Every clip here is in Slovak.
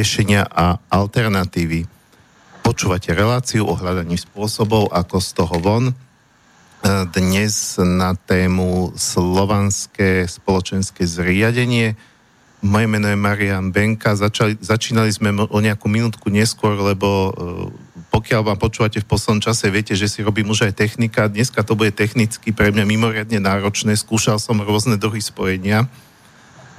riešenia a alternatívy. Počúvate reláciu o hľadaní spôsobov, ako z toho von. E, dnes na tému slovanské spoločenské zriadenie. Moje meno je Marian Benka. Začali, začínali sme o nejakú minútku neskôr, lebo e, pokiaľ vám počúvate v poslednom čase, viete, že si robím už aj technika. Dneska to bude technicky pre mňa mimoriadne náročné. Skúšal som rôzne druhy spojenia.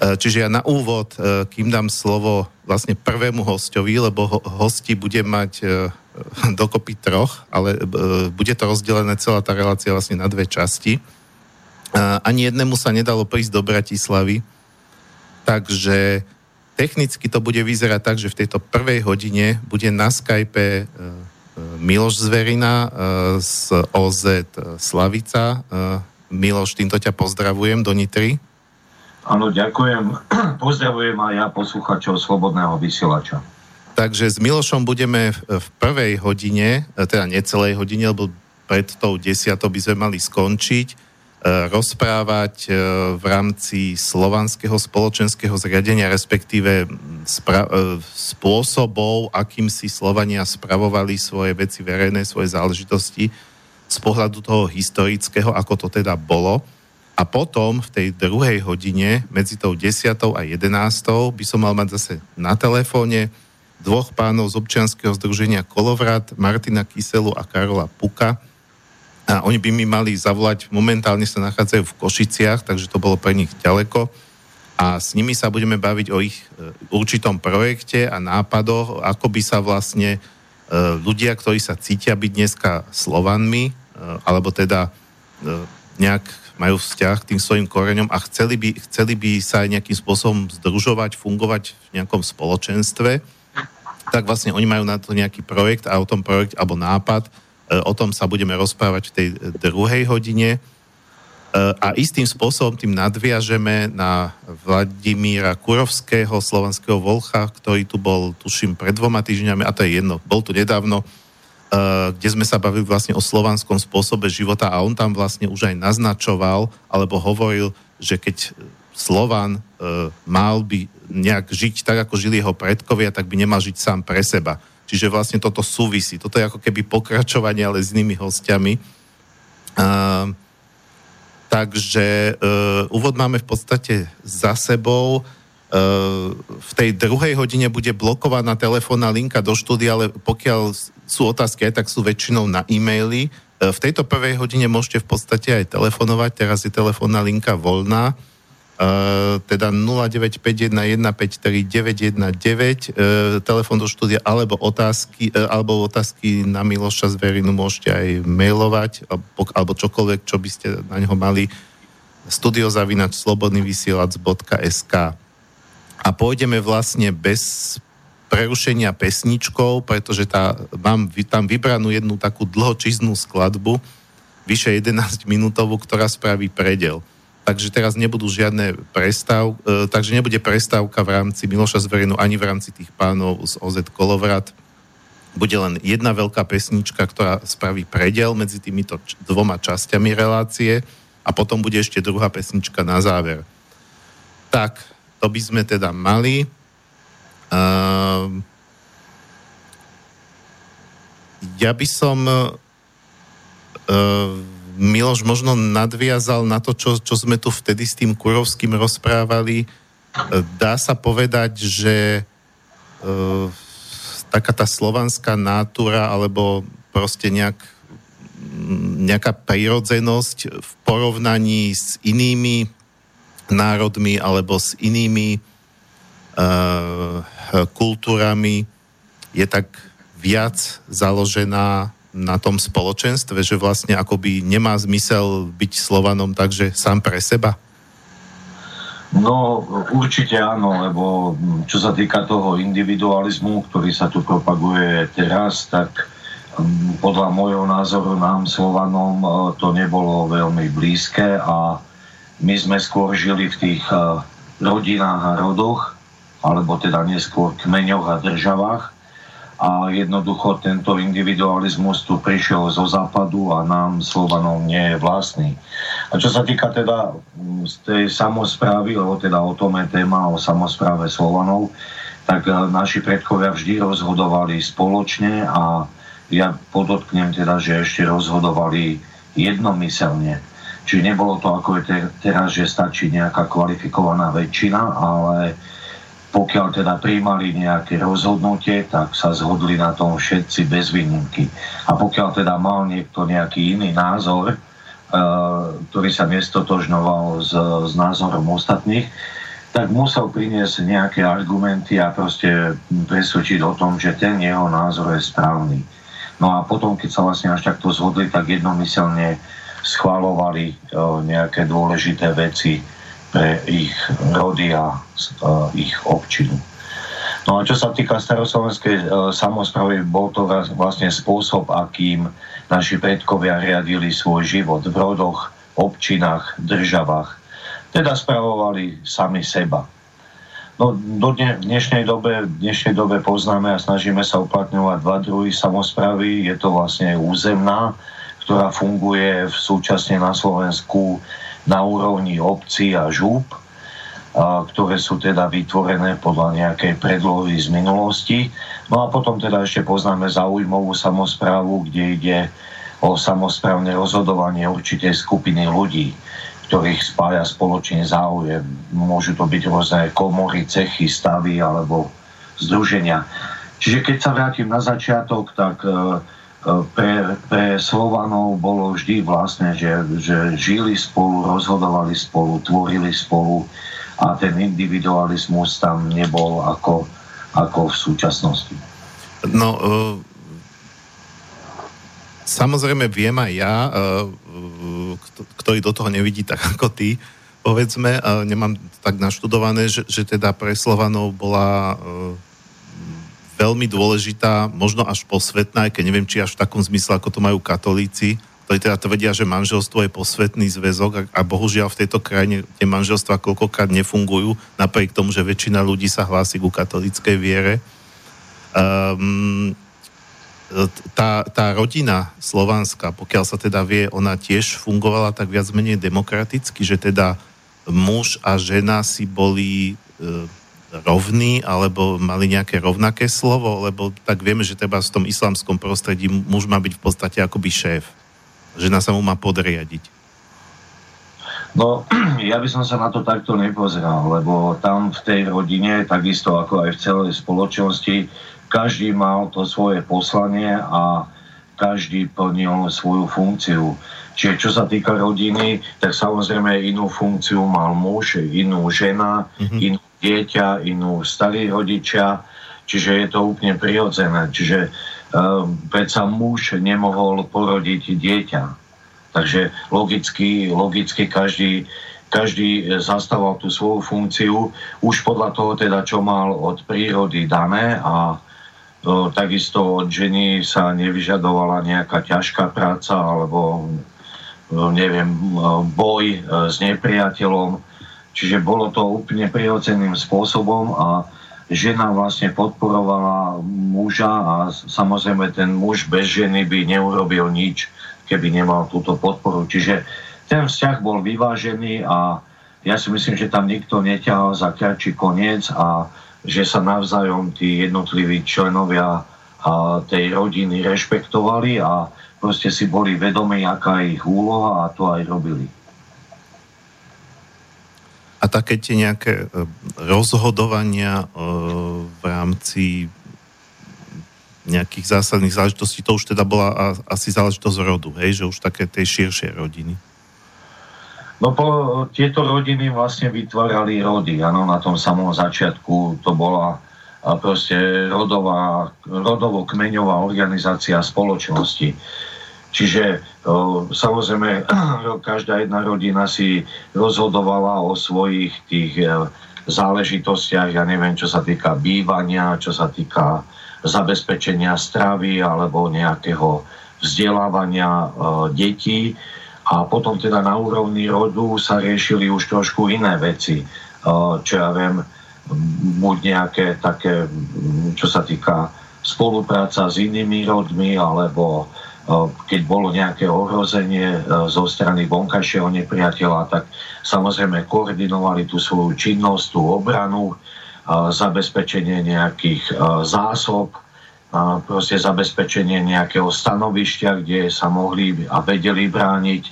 E, čiže ja na úvod, e, kým dám slovo vlastne prvému hostovi, lebo hosti bude mať e, dokopy troch, ale bude to rozdelené celá tá relácia vlastne na dve časti. Ani jednému sa nedalo prísť do Bratislavy, takže technicky to bude vyzerať tak, že v tejto prvej hodine bude na Skype Miloš Zverina z OZ Slavica. Miloš, týmto ťa pozdravujem do Nitry. Áno, ďakujem. Pozdravujem aj ja posluchačov Slobodného vysielača. Takže s Milošom budeme v prvej hodine, e, teda necelej hodine, lebo pred tou desiatou by sme mali skončiť, e, rozprávať e, v rámci slovanského spoločenského zriadenia, respektíve spra- spôsobov, akým si Slovania spravovali svoje veci verejné, svoje záležitosti z pohľadu toho historického, ako to teda bolo. A potom v tej druhej hodine, medzi tou 10. a 11. by som mal mať zase na telefóne dvoch pánov z občianského združenia Kolovrat, Martina Kyselu a Karola Puka. A oni by mi mali zavolať, momentálne sa nachádzajú v Košiciach, takže to bolo pre nich ďaleko. A s nimi sa budeme baviť o ich e, určitom projekte a nápadoch, ako by sa vlastne e, ľudia, ktorí sa cítia byť dneska Slovanmi, e, alebo teda nejak majú vzťah k tým svojim koreňom a chceli by, chceli by sa aj nejakým spôsobom združovať, fungovať v nejakom spoločenstve, tak vlastne oni majú na to nejaký projekt a o tom projekt alebo nápad, e, o tom sa budeme rozprávať v tej druhej hodine. E, a istým spôsobom tým nadviažeme na Vladimíra Kurovského, slovanského volcha, ktorý tu bol, tuším, pred dvoma týždňami, a to je jedno, bol tu nedávno, kde sme sa bavili vlastne o slovanskom spôsobe života a on tam vlastne už aj naznačoval alebo hovoril, že keď Slovan uh, mal by nejak žiť tak, ako žili jeho predkovia, tak by nemal žiť sám pre seba. Čiže vlastne toto súvisí. Toto je ako keby pokračovanie, ale s inými hostiami. Uh, takže uh, úvod máme v podstate za sebou. v tej druhej hodine bude blokovaná telefónna linka do štúdia, ale pokiaľ sú otázky aj tak sú väčšinou na e-maily. E, v tejto prvej hodine môžete v podstate aj telefonovať, teraz je telefónna linka voľná, Uh, teda 0951153919 uh, telefón do štúdia alebo otázky, alebo otázky na Miloša Zverinu môžete aj mailovať alebo čokoľvek, čo by ste na neho mali. Studiozavinač slobodnyvysielac.sk a pôjdeme vlastne bez prerušenia pesničkou, pretože tá, mám tam vybranú jednu takú dlhočiznú skladbu, vyše 11 minútovú, ktorá spraví predel. Takže teraz nebudú žiadne prestav, e, takže nebude prestávka v rámci Miloša Zverinu ani v rámci tých pánov z OZ Kolovrat. Bude len jedna veľká pesnička, ktorá spraví predel medzi týmito č- dvoma časťami relácie a potom bude ešte druhá pesnička na záver. Tak, to by sme teda mali. Uh, ja by som uh, Miloš možno nadviazal na to, čo, čo sme tu vtedy s tým Kurovským rozprávali. Uh, dá sa povedať, že uh, taká tá slovanská nátura alebo proste nejak, nejaká prírodzenosť v porovnaní s inými národmi alebo s inými uh, kultúrami je tak viac založená na tom spoločenstve, že vlastne akoby nemá zmysel byť Slovanom takže sám pre seba? No určite áno, lebo čo sa týka toho individualizmu, ktorý sa tu propaguje teraz, tak um, podľa môjho názoru nám Slovanom uh, to nebolo veľmi blízke a my sme skôr žili v tých uh, rodinách a rodoch, alebo teda neskôr kmeňoch a državách. A jednoducho tento individualizmus tu prišiel zo západu a nám Slovanom nie je vlastný. A čo sa týka teda mm, z tej samozprávy, lebo teda o tom je téma o samozpráve Slovanov, tak naši predkovia vždy rozhodovali spoločne a ja podotknem teda, že ešte rozhodovali jednomyselne. Čiže nebolo to ako je teraz, že stačí nejaká kvalifikovaná väčšina, ale pokiaľ teda príjmali nejaké rozhodnutie, tak sa zhodli na tom všetci bez výnimky. A pokiaľ teda mal niekto nejaký iný názor, ktorý sa nestotožnoval s, s názorom ostatných, tak musel priniesť nejaké argumenty a proste presvedčiť o tom, že ten jeho názor je správny. No a potom, keď sa vlastne až takto zhodli, tak jednomyselne schvalovali nejaké dôležité veci pre ich rody a ich občinu. No a čo sa týka staroslovenskej samozprávy, bol to vlastne spôsob, akým naši predkovia riadili svoj život v rodoch, občinách, državách. Teda spravovali sami seba. No, do dne, v dnešnej dobe, v dnešnej dobe poznáme a snažíme sa uplatňovať dva druhy samozpravy. Je to vlastne územná, ktorá funguje v súčasne na Slovensku na úrovni obcí a žúb, a, ktoré sú teda vytvorené podľa nejakej predlohy z minulosti. No a potom teda ešte poznáme zaujímavú samozprávu, kde ide o samozprávne rozhodovanie určitej skupiny ľudí, ktorých spája spoločný záujem. Môžu to byť rôzne komory, cechy, stavy alebo združenia. Čiže keď sa vrátim na začiatok, tak e, pre, pre Slovanov bolo vždy vlastne, že, že žili spolu, rozhodovali spolu, tvorili spolu a ten individualizmus tam nebol ako, ako v súčasnosti. No, uh, samozrejme viem aj ja, uh, ktorý do toho nevidí tak ako ty, povedzme, uh, nemám tak naštudované, že, že teda pre Slovanov bola uh, veľmi dôležitá, možno až posvetná, keď neviem, či až v takom zmysle, ako to majú katolíci, ktorí teda tvrdia, že manželstvo je posvetný zväzok a, a bohužiaľ v tejto krajine tie manželstva koľkokrát nefungujú, napriek tomu, že väčšina ľudí sa hlási ku katolíckej viere. Um, tá, tá rodina slovanská, pokiaľ sa teda vie, ona tiež fungovala tak viac menej demokraticky, že teda muž a žena si boli e, rovní alebo mali nejaké rovnaké slovo, lebo tak vieme, že treba v tom islamskom prostredí muž má byť v podstate akoby šéf. Žena sa mu má podriadiť. No, ja by som sa na to takto nepozeral, lebo tam v tej rodine, takisto ako aj v celej spoločnosti, každý mal to svoje poslanie a každý plnil svoju funkciu. Čiže čo sa týka rodiny, tak samozrejme inú funkciu mal muž, inú žena, mm-hmm. inú dieťa, inú starí rodičia, čiže je to úplne prirodzené. Čiže uh, predsa muž nemohol porodiť dieťa. Takže logicky, logicky každý, každý zastával tú svoju funkciu už podľa toho teda, čo mal od prírody dané a to, takisto od ženy sa nevyžadovala nejaká ťažká práca alebo neviem, boj s nepriateľom Čiže bolo to úplne prirodzeným spôsobom a žena vlastne podporovala muža a samozrejme ten muž bez ženy by neurobil nič, keby nemal túto podporu. Čiže ten vzťah bol vyvážený a ja si myslím, že tam nikto neťahal za kratší koniec a že sa navzájom tí jednotliví členovia a tej rodiny rešpektovali a proste si boli vedomí, aká je ich úloha a to aj robili a také tie nejaké e, rozhodovania e, v rámci nejakých zásadných záležitostí, to už teda bola asi záležitosť rodu, hej, že už také tej širšie rodiny. No po, tieto rodiny vlastne vytvárali rody, áno, na tom samom začiatku to bola proste rodová, rodovo-kmeňová organizácia spoločnosti. Čiže samozrejme každá jedna rodina si rozhodovala o svojich tých e, záležitostiach, ja neviem, čo sa týka bývania, čo sa týka zabezpečenia stravy alebo nejakého vzdelávania e, detí. A potom teda na úrovni rodu sa riešili už trošku iné veci. E, čo ja viem, buď nejaké také, čo sa týka spolupráca s inými rodmi, alebo keď bolo nejaké ohrozenie zo strany vonkajšieho nepriateľa, tak samozrejme koordinovali tú svoju činnosť, tú obranu zabezpečenie nejakých zásob, proste zabezpečenie nejakého stanovišťa, kde sa mohli a vedeli brániť.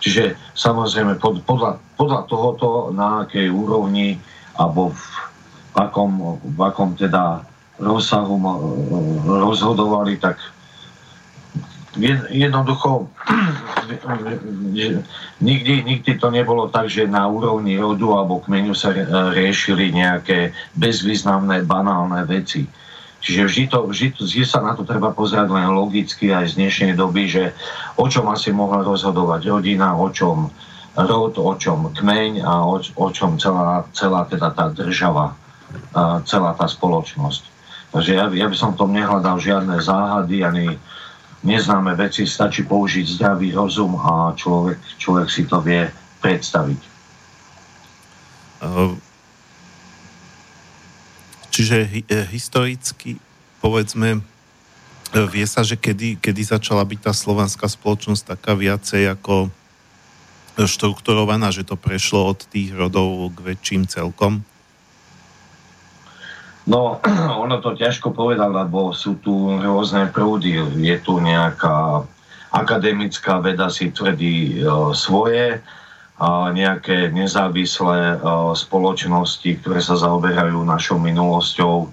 Čiže samozrejme pod, podľa, podľa tohoto, na akej úrovni alebo v akom, v akom teda rozsahu rozhodovali, tak jednoducho nikdy, nikdy to nebolo tak, že na úrovni rodu alebo kmeňu sa riešili nejaké bezvýznamné, banálne veci Čiže vždy, to, vždy, vždy sa na to treba pozerať len logicky aj z dnešnej doby, že o čom asi mohla rozhodovať rodina, o čom rod, o čom kmeň a o, o čom celá, celá teda tá država, a celá tá spoločnosť. Takže ja, ja by som v tom nehľadal žiadne záhady ani neznáme veci, stačí použiť zdravý rozum a človek, človek si to vie predstaviť. Uh Čiže e, historicky, povedzme, e, vie sa, že kedy, kedy začala byť tá slovanská spoločnosť taká viacej ako štrukturovaná, že to prešlo od tých rodov k väčším celkom? No, ono to ťažko povedať, lebo sú tu rôzne prúdy. Je tu nejaká akademická veda si tvrdí e, svoje, nejaké nezávislé spoločnosti, ktoré sa zaoberajú našou minulosťou,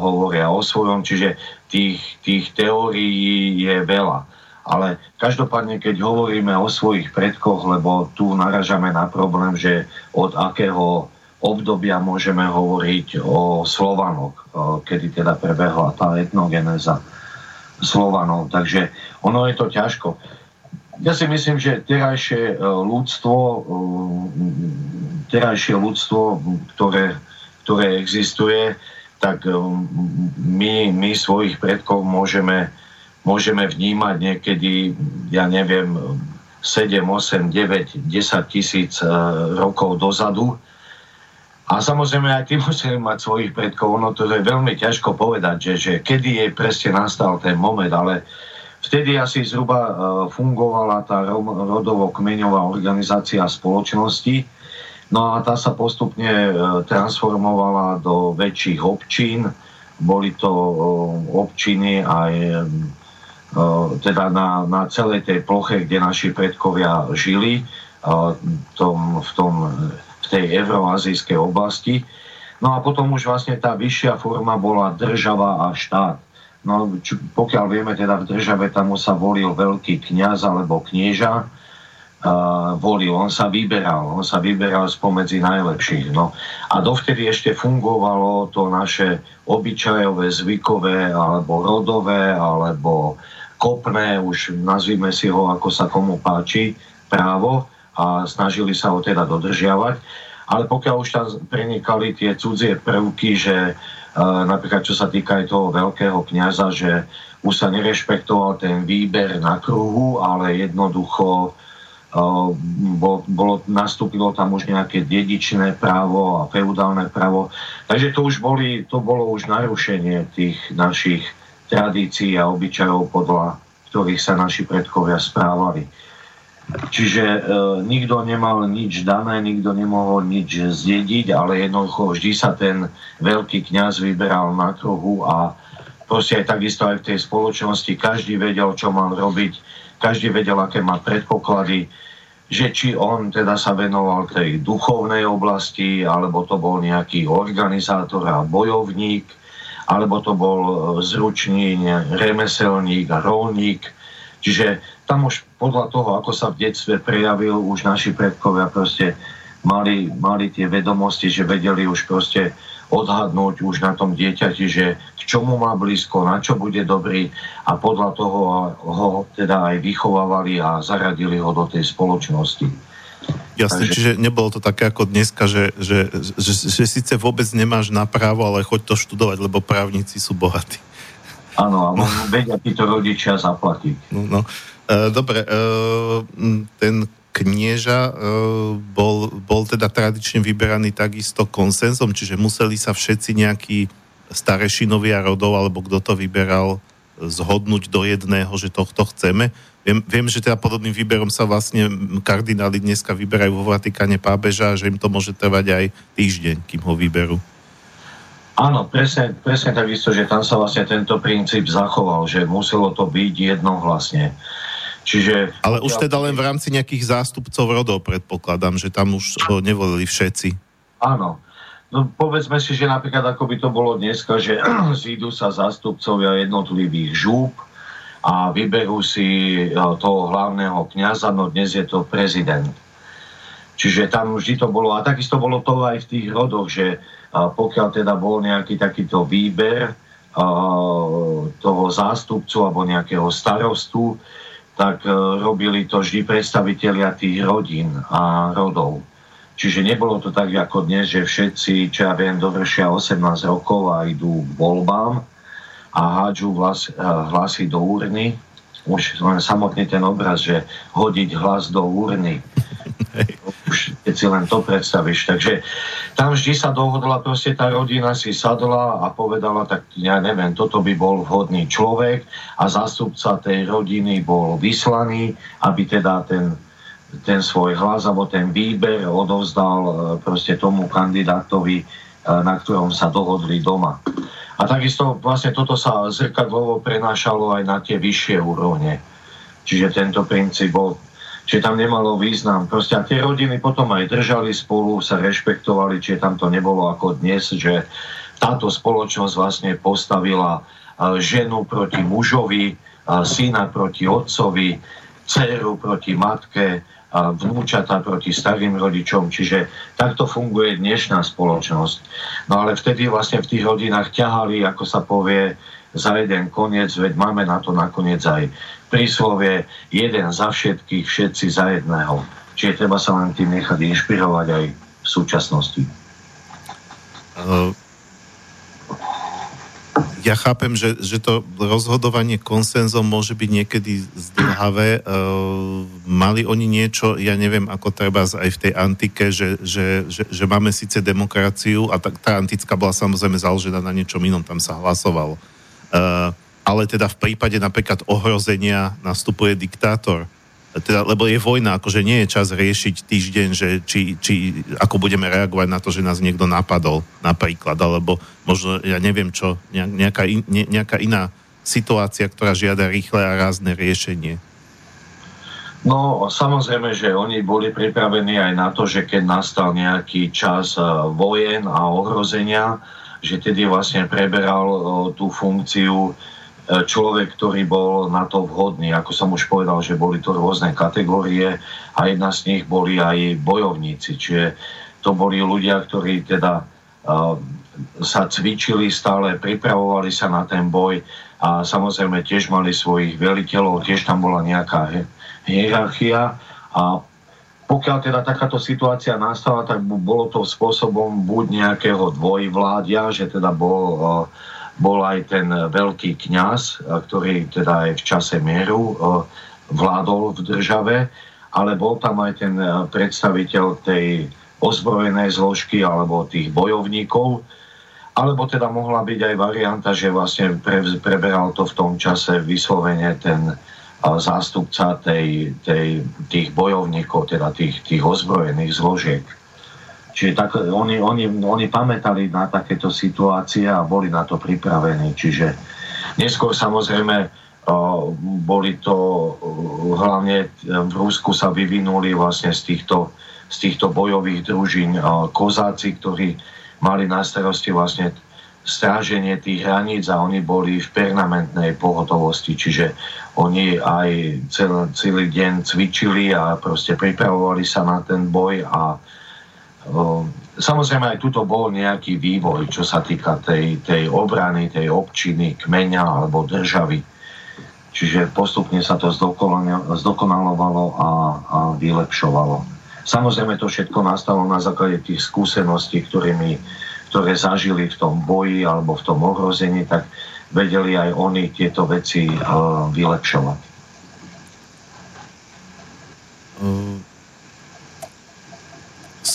hovoria o svojom, čiže tých, tých teórií je veľa. Ale každopádne, keď hovoríme o svojich predkoch, lebo tu naražame na problém, že od akého obdobia môžeme hovoriť o Slovanoch, kedy teda prebehla tá etnogeneza Slovanov. Takže ono je to ťažko ja si myslím, že terajšie e, ľudstvo, e, terajšie ľudstvo, ktoré, ktoré existuje, tak e, my, my svojich predkov môžeme, môžeme vnímať niekedy, ja neviem, 7, 8, 9, 10 tisíc rokov dozadu. A samozrejme aj ty musíme mať svojich predkov, ono to je veľmi ťažko povedať, že, že kedy je presne nastal ten moment, ale Vtedy asi zhruba e, fungovala tá rodovo-kmeňová organizácia spoločnosti, no a tá sa postupne e, transformovala do väčších občín. Boli to e, občiny aj teda na, na celej tej ploche, kde naši predkovia žili, tom, v, tom, v tej euroazijskej oblasti. No a potom už vlastne tá vyššia forma bola država a štát. No, čo, pokiaľ vieme, teda v države tam sa volil veľký kňaz alebo knieža, uh, volil, on sa vyberal, on sa vyberal spomedzi najlepších. No. A dovtedy ešte fungovalo to naše obyčajové, zvykové, alebo rodové, alebo kopné, už nazvime si ho, ako sa komu páči, právo a snažili sa ho teda dodržiavať. Ale pokiaľ už tam prenikali tie cudzie prvky, že napríklad čo sa týka aj toho veľkého kniaza, že už sa nerešpektoval ten výber na kruhu, ale jednoducho bolo, nastúpilo tam už nejaké dedičné právo a feudálne právo. Takže to už boli, to bolo už narušenie tých našich tradícií a obyčajov, podľa ktorých sa naši predkovia správali. Čiže e, nikto nemal nič dané, nikto nemohol nič zdediť, ale jednoducho vždy sa ten veľký kňaz vyberal na kruhu a proste aj takisto aj v tej spoločnosti každý vedel, čo mal robiť, každý vedel, aké má predpoklady, že či on teda sa venoval tej duchovnej oblasti, alebo to bol nejaký organizátor a bojovník, alebo to bol e, zručný remeselník a rolník. Čiže tam už podľa toho, ako sa v detstve prejavil, už naši predkovia proste mali, mali tie vedomosti, že vedeli už proste odhadnúť už na tom dieťati, že k čomu má blízko, na čo bude dobrý a podľa toho ho teda aj vychovávali a zaradili ho do tej spoločnosti. Jasne, Takže... čiže nebolo to také ako dneska, že, že, že, že síce vôbec nemáš na právo, ale choď to študovať, lebo právnici sú bohatí. Áno, a vedia títo rodičia zaplatiť. No, no. E, dobre, e, ten knieža e, bol, bol teda tradične vyberaný takisto konsenzom, čiže museli sa všetci nejakí starešinovia rodov, alebo kto to vyberal, zhodnúť do jedného, že tohto chceme. Viem, viem, že teda podobným výberom sa vlastne kardináli dneska vyberajú vo Vatikáne pápeža, že im to môže trvať aj týždeň, kým ho vyberú. Áno, presne, presne takisto, že tam sa vlastne tento princíp zachoval, že muselo to byť jednohlasne. Čiže... Ale už teda len v rámci nejakých zástupcov rodov predpokladám, že tam už ho nevolili všetci. Áno. No povedzme si, že napríklad ako by to bolo dneska, že zídu sa zástupcovia jednotlivých žúb a vyberú si e, toho hlavného kniaza, no dnes je to prezident. Čiže tam vždy to bolo, a takisto bolo to aj v tých rodoch, že pokiaľ teda bol nejaký takýto výber toho zástupcu alebo nejakého starostu, tak e, robili to vždy predstavitelia tých rodín a rodov. Čiže nebolo to tak ako dnes, že všetci, čo ja viem, dovršia 18 rokov a idú k voľbám a hádžu e, hlasy do úrny. Už len samotný ten obraz, že hodiť hlas do úrny už keď si len to predstavíš. Takže tam vždy sa dohodla, proste tá rodina si sadla a povedala, tak ja neviem, toto by bol vhodný človek a zástupca tej rodiny bol vyslaný, aby teda ten, ten svoj hlas alebo ten výber odovzdal e, proste tomu kandidátovi, e, na ktorom sa dohodli doma. A takisto vlastne toto sa zrkadlovo prenášalo aj na tie vyššie úrovne. Čiže tento princíp bol čiže tam nemalo význam. Proste a tie rodiny potom aj držali spolu, sa rešpektovali, čiže tam to nebolo ako dnes, že táto spoločnosť vlastne postavila ženu proti mužovi, syna proti otcovi, dceru proti matke, vnúčata proti starým rodičom, čiže takto funguje dnešná spoločnosť. No ale vtedy vlastne v tých rodinách ťahali, ako sa povie, za jeden koniec, veď máme na to nakoniec aj príslovie jeden za všetkých, všetci za jedného. Čiže treba sa len tým nechať inšpirovať aj v súčasnosti. Uh, ja chápem, že, že to rozhodovanie konsenzom môže byť niekedy zdlhavé. Uh, mali oni niečo, ja neviem, ako treba aj v tej antike, že, že, že, že máme síce demokraciu a tá, tá antická bola samozrejme založená na niečom inom, tam sa hlasovalo. Uh, ale teda v prípade napríklad ohrozenia nastupuje diktátor. Teda, lebo je vojna, akože nie je čas riešiť týždeň, že či, či ako budeme reagovať na to, že nás niekto napadol napríklad, alebo možno, ja neviem čo, nejaká, in, nejaká iná situácia, ktorá žiada rýchle a rázne riešenie. No, samozrejme, že oni boli pripravení aj na to, že keď nastal nejaký čas eh, vojen a ohrozenia, že tedy vlastne preberal eh, tú funkciu E, človek, ktorý bol na to vhodný. Ako som už povedal, že boli to rôzne kategórie a jedna z nich boli aj bojovníci. Čiže to boli ľudia, ktorí teda uh, sa cvičili stále, pripravovali sa na ten boj a samozrejme tiež mali svojich veliteľov, tiež tam bola nejaká hierarchia a pokiaľ teda takáto situácia nastala, tak bolo to spôsobom buď nejakého dvojvládia, že teda bol uh, bol aj ten veľký kňaz, ktorý teda aj v čase mieru vládol v države, ale bol tam aj ten predstaviteľ tej ozbrojenej zložky alebo tých bojovníkov, alebo teda mohla byť aj varianta, že vlastne pre, preberal to v tom čase vyslovene ten zástupca tej, tej, tých bojovníkov, teda tých, tých ozbrojených zložiek. Čiže tak oni, oni, oni pamätali na takéto situácie a boli na to pripravení. Čiže neskôr samozrejme boli to hlavne v Rusku sa vyvinuli vlastne z týchto, z týchto bojových družín kozáci, ktorí mali na starosti vlastne stráženie tých hraníc a oni boli v permanentnej pohotovosti, čiže oni aj cel, celý deň cvičili a proste pripravovali sa na ten boj a Samozrejme aj tuto bol nejaký vývoj, čo sa týka tej, tej obrany, tej občiny, kmeňa alebo državy. Čiže postupne sa to zdokonalovalo a, a vylepšovalo. Samozrejme to všetko nastalo na základe tých skúseností, ktorými, ktoré zažili v tom boji alebo v tom ohrození, tak vedeli aj oni tieto veci uh, vylepšovať.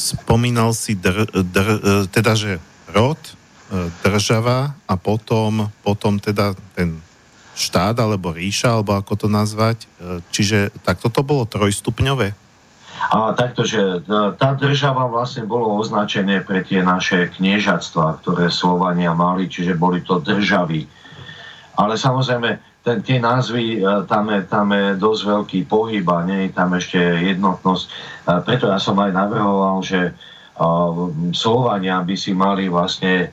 Spomínal si dr, dr, e, teda, že rod, e, država a potom, potom teda ten štát alebo ríša, alebo ako to nazvať. E, čiže tak toto bolo trojstupňové? A takto, že tá država vlastne bolo označené pre tie naše kniežatstva, ktoré Slovania mali, čiže boli to državy. Ale samozrejme, ten, tie názvy, tam je, tam je dosť veľký pohyb a nie je tam ešte jednotnosť. Preto ja som aj navrhoval, že Slovania by si mali vlastne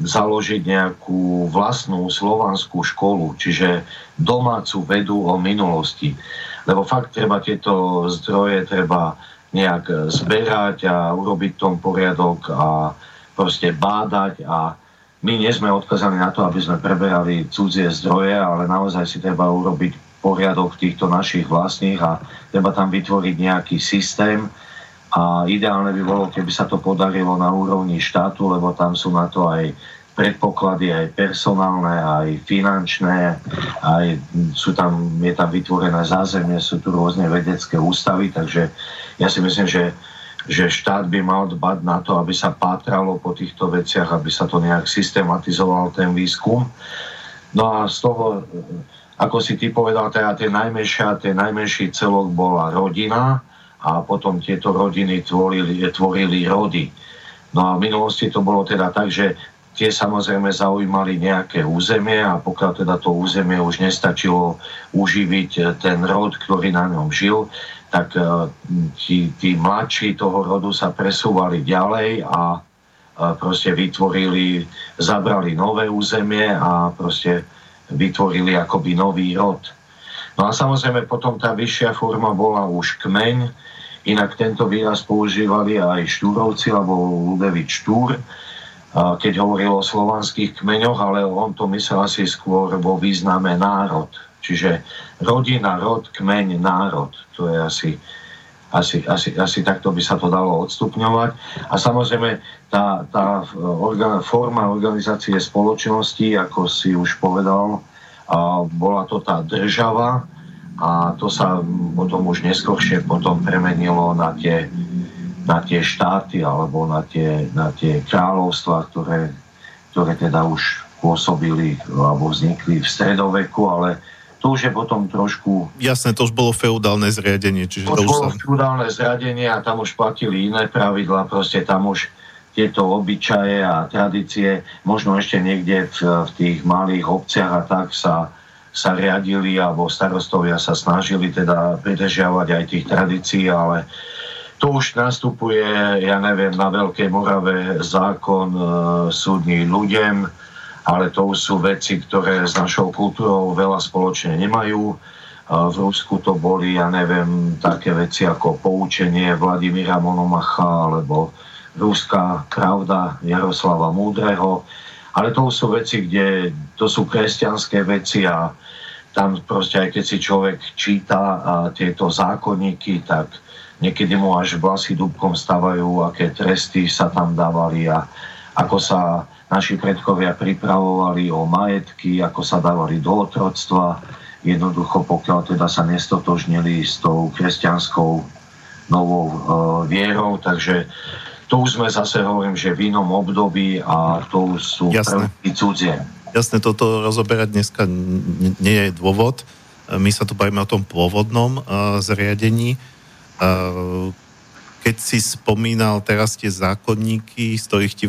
založiť nejakú vlastnú slovanskú školu, čiže domácu vedu o minulosti. Lebo fakt treba tieto zdroje treba nejak zberať a urobiť tom poriadok a proste bádať a my nie sme odkazaní na to, aby sme preberali cudzie zdroje, ale naozaj si treba urobiť poriadok týchto našich vlastných a treba tam vytvoriť nejaký systém, a ideálne by bolo, keby sa to podarilo na úrovni štátu, lebo tam sú na to aj predpoklady aj personálne, aj finančné, aj sú tam, je tam vytvorené zázemie, sú tu rôzne vedecké ústavy, takže ja si myslím, že, že štát by mal dbať na to, aby sa pátralo po týchto veciach, aby sa to nejak systematizoval ten výskum. No a z toho, ako si ty povedal, teda ten najmenšia, ten najmenší celok bola rodina, a potom tieto rodiny tvorili, tvorili rody. No a v minulosti to bolo teda tak, že tie samozrejme zaujímali nejaké územie a pokiaľ teda to územie už nestačilo uživiť ten rod, ktorý na ňom žil, tak e, tí, tí mladší toho rodu sa presúvali ďalej a proste vytvorili, zabrali nové územie a proste vytvorili akoby nový rod. No a samozrejme potom tá vyššia forma bola už kmeň, Inak tento výraz používali aj Štúrovci alebo Ludevič Štúr, keď hovoril o slovanských kmeňoch, ale on to myslel asi skôr vo význame národ. Čiže rodina, rod, kmeň, národ. To je asi, asi, asi, asi takto by sa to dalo odstupňovať. A samozrejme tá, tá organ, forma organizácie spoločnosti, ako si už povedal, bola to tá država, a to sa potom už neskôršie potom premenilo na tie, na tie štáty alebo na tie, na tie kráľovstva, ktoré, ktoré teda už pôsobili alebo vznikli v stredoveku, ale to už je potom trošku... Jasné, to už bolo feudálne zriadenie. Čiže to, to už bolo sa... feudálne zriadenie a tam už platili iné pravidla, proste tam už tieto obyčaje a tradície, možno ešte niekde v, v tých malých obciach a tak sa sa riadili alebo starostovia sa snažili teda pridržiavať aj tých tradícií, ale tu už nastupuje, ja neviem, na Veľkej Morave zákon e, súdny ľuďom, ale to sú veci, ktoré s našou kultúrou veľa spoločne nemajú. V Rusku to boli, ja neviem, také veci ako poučenie Vladimíra Monomacha alebo Ruská pravda Jaroslava Múdreho. Ale to sú veci, kde to sú kresťanské veci a tam proste aj keď si človek číta tieto zákonníky, tak niekedy mu až vlasy dúbkom stavajú, aké tresty sa tam dávali a ako sa naši predkovia pripravovali o majetky, ako sa dávali do otroctva. Jednoducho, pokiaľ teda sa nestotožnili s tou kresťanskou novou e, vierou, takže to už sme zase hovorím, že v inom období a to sú první cudzie. Jasné, toto rozoberať dneska nie je dôvod. My sa tu bavíme o tom pôvodnom uh, zriadení. Uh, keď si spomínal teraz tie zákonníky, z ktorých ti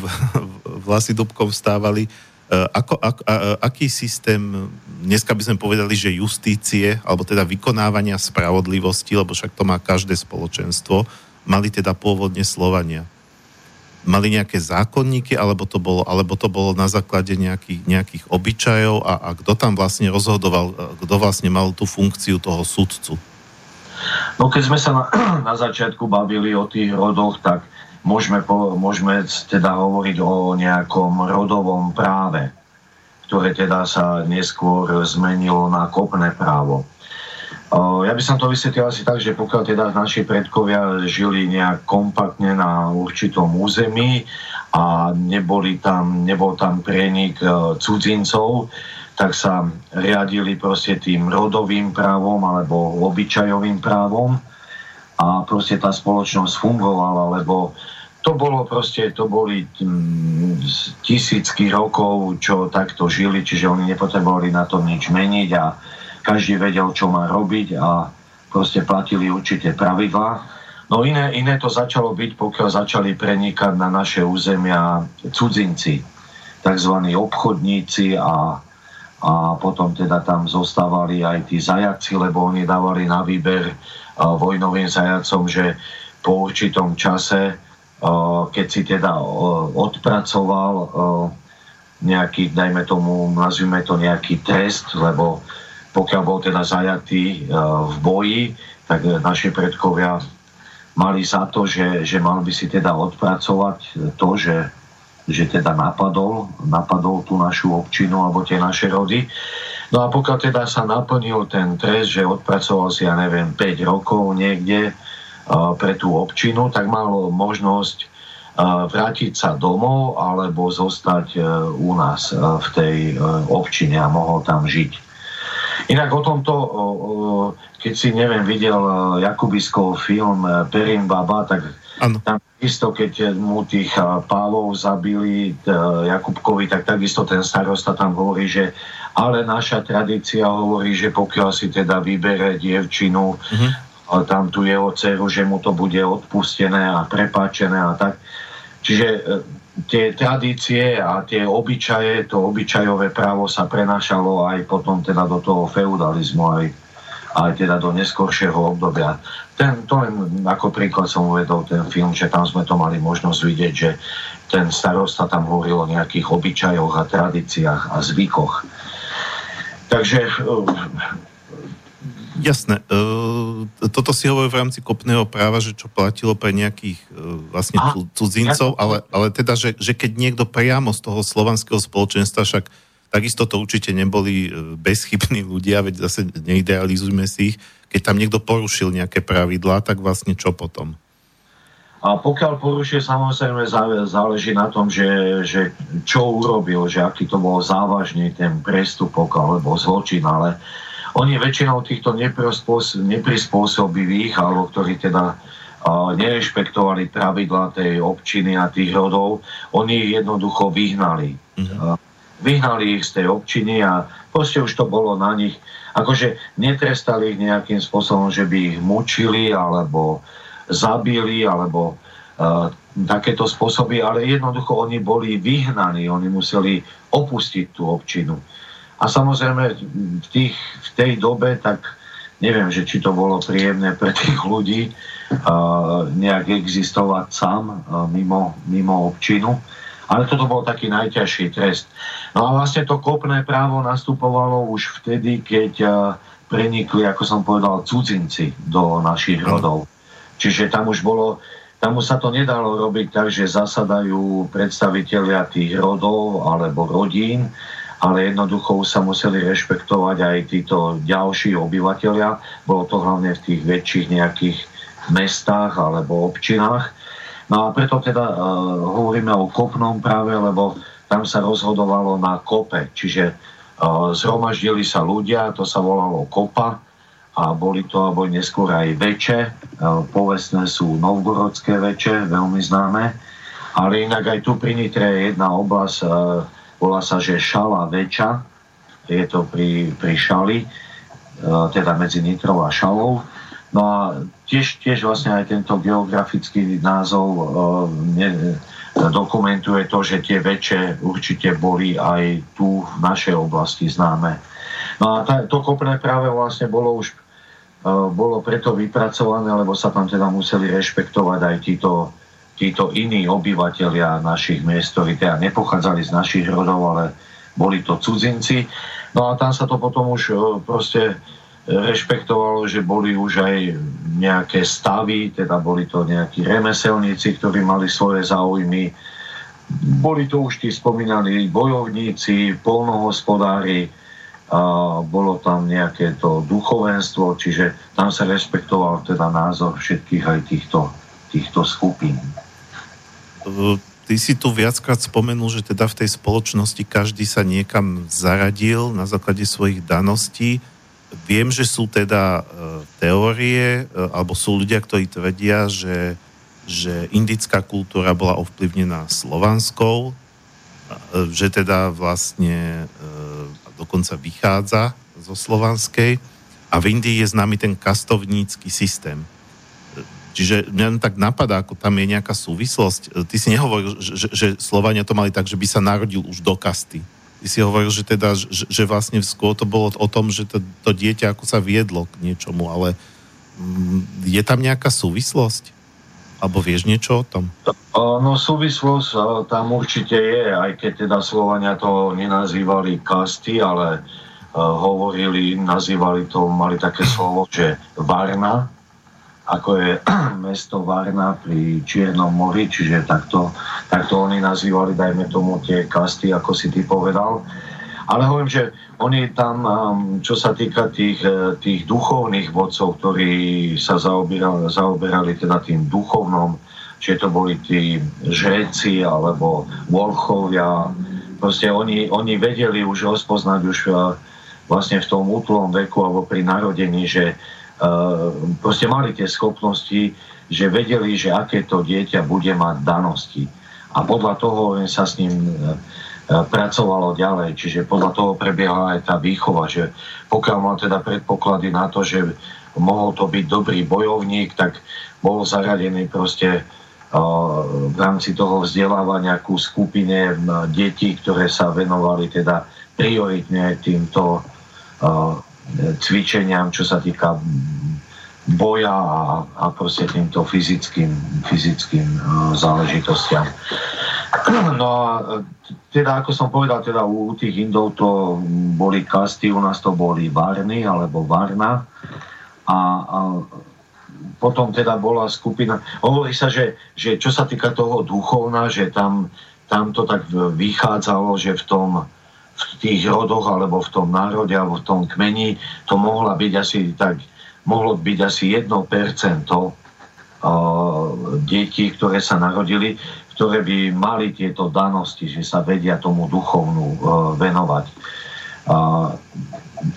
vlasy dubkom vstávali, uh, ako, ak, uh, aký systém, dneska by sme povedali, že justície, alebo teda vykonávania spravodlivosti, lebo však to má každé spoločenstvo, mali teda pôvodne Slovania mali nejaké zákonníky, alebo to bolo, alebo to bolo na základe nejakých, nejakých obyčajov a, a kto tam vlastne rozhodoval, kto vlastne mal tú funkciu toho sudcu? No keď sme sa na, na začiatku bavili o tých rodoch, tak môžeme, po, môžeme teda hovoriť o nejakom rodovom práve, ktoré teda sa neskôr zmenilo na kopné právo. Ja by som to vysvetlil asi tak, že pokiaľ teda naši predkovia žili nejak kompaktne na určitom území a neboli tam, nebol tam prienik e, cudzincov, tak sa riadili proste tým rodovým právom alebo obyčajovým právom a proste tá spoločnosť fungovala, lebo to bolo proste, to boli mm, tisícky rokov, čo takto žili, čiže oni nepotrebovali na tom nič meniť a každý vedel, čo má robiť a proste platili určité pravidlá. No iné, iné to začalo byť, pokiaľ začali prenikať na naše územia cudzinci, tzv. obchodníci a, a potom teda tam zostávali aj tí zajaci, lebo oni dávali na výber uh, vojnovým zajacom, že po určitom čase, uh, keď si teda uh, odpracoval nejaký, dajme tomu, nazvime to nejaký trest, lebo pokiaľ bol teda zajatý v boji, tak naši predkovia mali za to, že, že mal by si teda odpracovať to, že, že teda napadol, napadol tú našu občinu alebo tie naše rody. No a pokiaľ teda sa naplnil ten trest, že odpracoval si, ja neviem, 5 rokov niekde pre tú občinu, tak mal možnosť vrátiť sa domov alebo zostať uh, u nás uh, v tej uh, občine a mohol tam žiť. Inak o tomto, keď si neviem, videl Jakubiskov film e, Perin Baba, tak ano. tam isto, keď mu tých pávov zabili Jakubkovi, tak takisto ten starosta tam hovorí, že ale naša tradícia hovorí, že pokiaľ si teda vybere dievčinu, uh-huh. tam tu jeho dceru, že mu to bude odpustené a prepáčené a tak. Čiže e, tie tradície a tie obyčaje, to obyčajové právo sa prenašalo aj potom teda do toho feudalizmu, aj, aj teda do neskoršieho obdobia. Ten, to len ako príklad som uvedol ten film, že tam sme to mali možnosť vidieť, že ten starosta tam hovoril o nejakých obyčajoch a tradíciách a zvykoch. Takže Jasné. E, toto si hovorí v rámci kopného práva, že čo platilo pre nejakých e, vlastne cudzincov, ale, ale teda, že, že keď niekto priamo z toho slovanského spoločenstva, však takisto to určite neboli e, bezchybní ľudia, veď zase neidealizujme si ich, keď tam niekto porušil nejaké pravidlá, tak vlastne čo potom? A pokiaľ porušuje, samozrejme záleží na tom, že, že čo urobil, že aký to bol závažný ten prestupok alebo zločin, ale oni väčšinou týchto neprispôsobivých, alebo ktorí teda nerešpektovali pravidla tej občiny a tých rodov, oni jednoducho vyhnali. Mm-hmm. Vyhnali ich z tej občiny a proste už to bolo na nich. Akože netrestali ich nejakým spôsobom, že by ich mučili alebo zabili alebo uh, takéto spôsoby, ale jednoducho oni boli vyhnaní, oni museli opustiť tú občinu. A samozrejme v, tých, v tej dobe, tak neviem, že či to bolo príjemné pre tých ľudí uh, nejak existovať sám uh, mimo, mimo občinu. Ale toto bol taký najťažší trest. No a vlastne to kopné právo nastupovalo už vtedy, keď uh, prenikli, ako som povedal, cudzinci do našich rodov. Čiže tam už bolo, tam už sa to nedalo robiť tak, že zasadajú predstavitelia tých rodov alebo rodín ale jednoducho sa museli rešpektovať aj títo ďalší obyvateľia. Bolo to hlavne v tých väčších nejakých mestách alebo občinách. No a preto teda uh, hovoríme o kopnom práve, lebo tam sa rozhodovalo na kope, čiže uh, zhromaždili sa ľudia, to sa volalo kopa a boli to alebo neskôr aj veče. Uh, povestné sú novgorodské veče, veľmi známe. Ale inak aj tu pri Nitre je jedna oblasť, uh, volá sa, že Šala Veča, je to pri, pri Šali, e, teda medzi Nitrou a Šalou. No a tiež, tiež vlastne aj tento geografický názov e, ne, dokumentuje to, že tie väčšie určite boli aj tu v našej oblasti známe. No a tá, to kopné práve vlastne bolo už e, bolo preto vypracované, lebo sa tam teda museli rešpektovať aj títo títo iní obyvateľia našich miest, ktorí teda nepochádzali z našich rodov, ale boli to cudzinci. No a tam sa to potom už e, proste rešpektovalo, že boli už aj nejaké stavy, teda boli to nejakí remeselníci, ktorí mali svoje záujmy. Boli to už tí spomínaní bojovníci, polnohospodári, a bolo tam nejaké to duchovenstvo, čiže tam sa rešpektoval teda názor všetkých aj týchto, týchto skupín. Ty si tu viackrát spomenul, že teda v tej spoločnosti každý sa niekam zaradil na základe svojich daností. Viem, že sú teda e, teórie, e, alebo sú ľudia, ktorí tvrdia, že, že indická kultúra bola ovplyvnená slovanskou, e, že teda vlastne dokonca vychádza zo slovanskej. A v Indii je známy ten kastovnícky systém. Čiže mňa tak napadá, ako tam je nejaká súvislosť. Ty si nehovoril, že, že Slovania to mali tak, že by sa narodil už do kasty. Si hovoril, že teda, že, že vlastne skôr to bolo o tom, že to, to dieťa ako sa viedlo k niečomu, ale mm, je tam nejaká súvislosť? Alebo vieš niečo o tom? No súvislosť tam určite je, aj keď teda Slovania to nenazývali kasty, ale hovorili, nazývali to, mali také slovo, že Varna, ako je mesto Varna pri Čiernom mori, čiže takto, takto oni nazývali, dajme tomu, tie kasty, ako si ty povedal. Ale hovorím, že oni tam, um, čo sa týka tých, eh, tých duchovných vodcov, ktorí sa zaoberali, zaoberali teda tým duchovnom, či to boli tí žéci alebo volchovia, proste oni, oni vedeli už rozpoznať už eh, vlastne v tom útlom veku alebo pri narodení, že proste mali tie schopnosti, že vedeli, že aké to dieťa bude mať danosti. A podľa toho sa s ním E, pracovalo ďalej. Čiže podľa toho prebiehala aj tá výchova, že pokiaľ mal teda predpoklady na to, že mohol to byť dobrý bojovník, tak bol zaradený proste v rámci toho vzdelávania ku skupine detí, ktoré sa venovali teda prioritne týmto cvičeniam, čo sa týka boja a, a proste týmto fyzickým, fyzickým záležitostiam. No a teda ako som povedal, teda u tých Indov to boli kasty, u nás to boli Varny alebo Varna. A, a potom teda bola skupina, hovorí sa, že, že čo sa týka toho duchovna, že tam, tam to tak vychádzalo, že v tom, v tých rodoch alebo v tom národe alebo v tom kmeni to mohla byť asi tak, mohlo byť asi 1% detí, ktoré sa narodili ktoré by mali tieto danosti, že sa vedia tomu duchovnú e, venovať.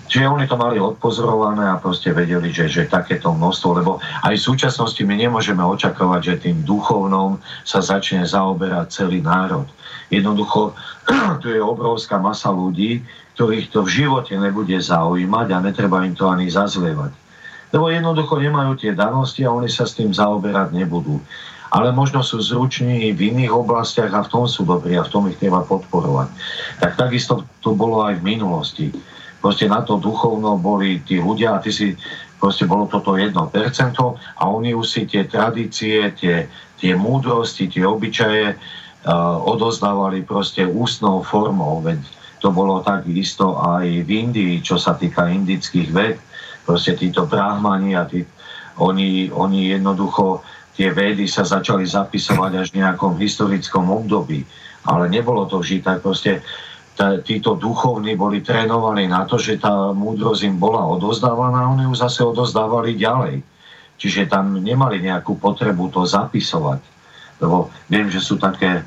Čiže oni to mali odpozorované a proste vedeli, že, že takéto množstvo, lebo aj v súčasnosti my nemôžeme očakávať, že tým duchovnom sa začne zaoberať celý národ. Jednoducho, tu je obrovská masa ľudí, ktorých to v živote nebude zaujímať a netreba im to ani zazlievať. Lebo jednoducho nemajú tie danosti a oni sa s tým zaoberať nebudú ale možno sú zruční v iných oblastiach a v tom sú dobrí a v tom ich treba podporovať. Tak takisto to bolo aj v minulosti. Proste na to duchovno boli tí ľudia a ty si, proste bolo toto 1% a oni už si tie tradície, tie, tie múdrosti, tie obyčaje odozdávali proste ústnou formou, veď to bolo takisto aj v Indii, čo sa týka indických ved, proste títo brahmani a tí, oni, oni jednoducho tie védy sa začali zapisovať až v nejakom historickom období. Ale nebolo to vždy tak. Proste títo duchovní boli trénovaní na to, že tá múdrosť im bola odozdávaná a oni ju zase odozdávali ďalej. Čiže tam nemali nejakú potrebu to zapisovať. Lebo viem, že sú také,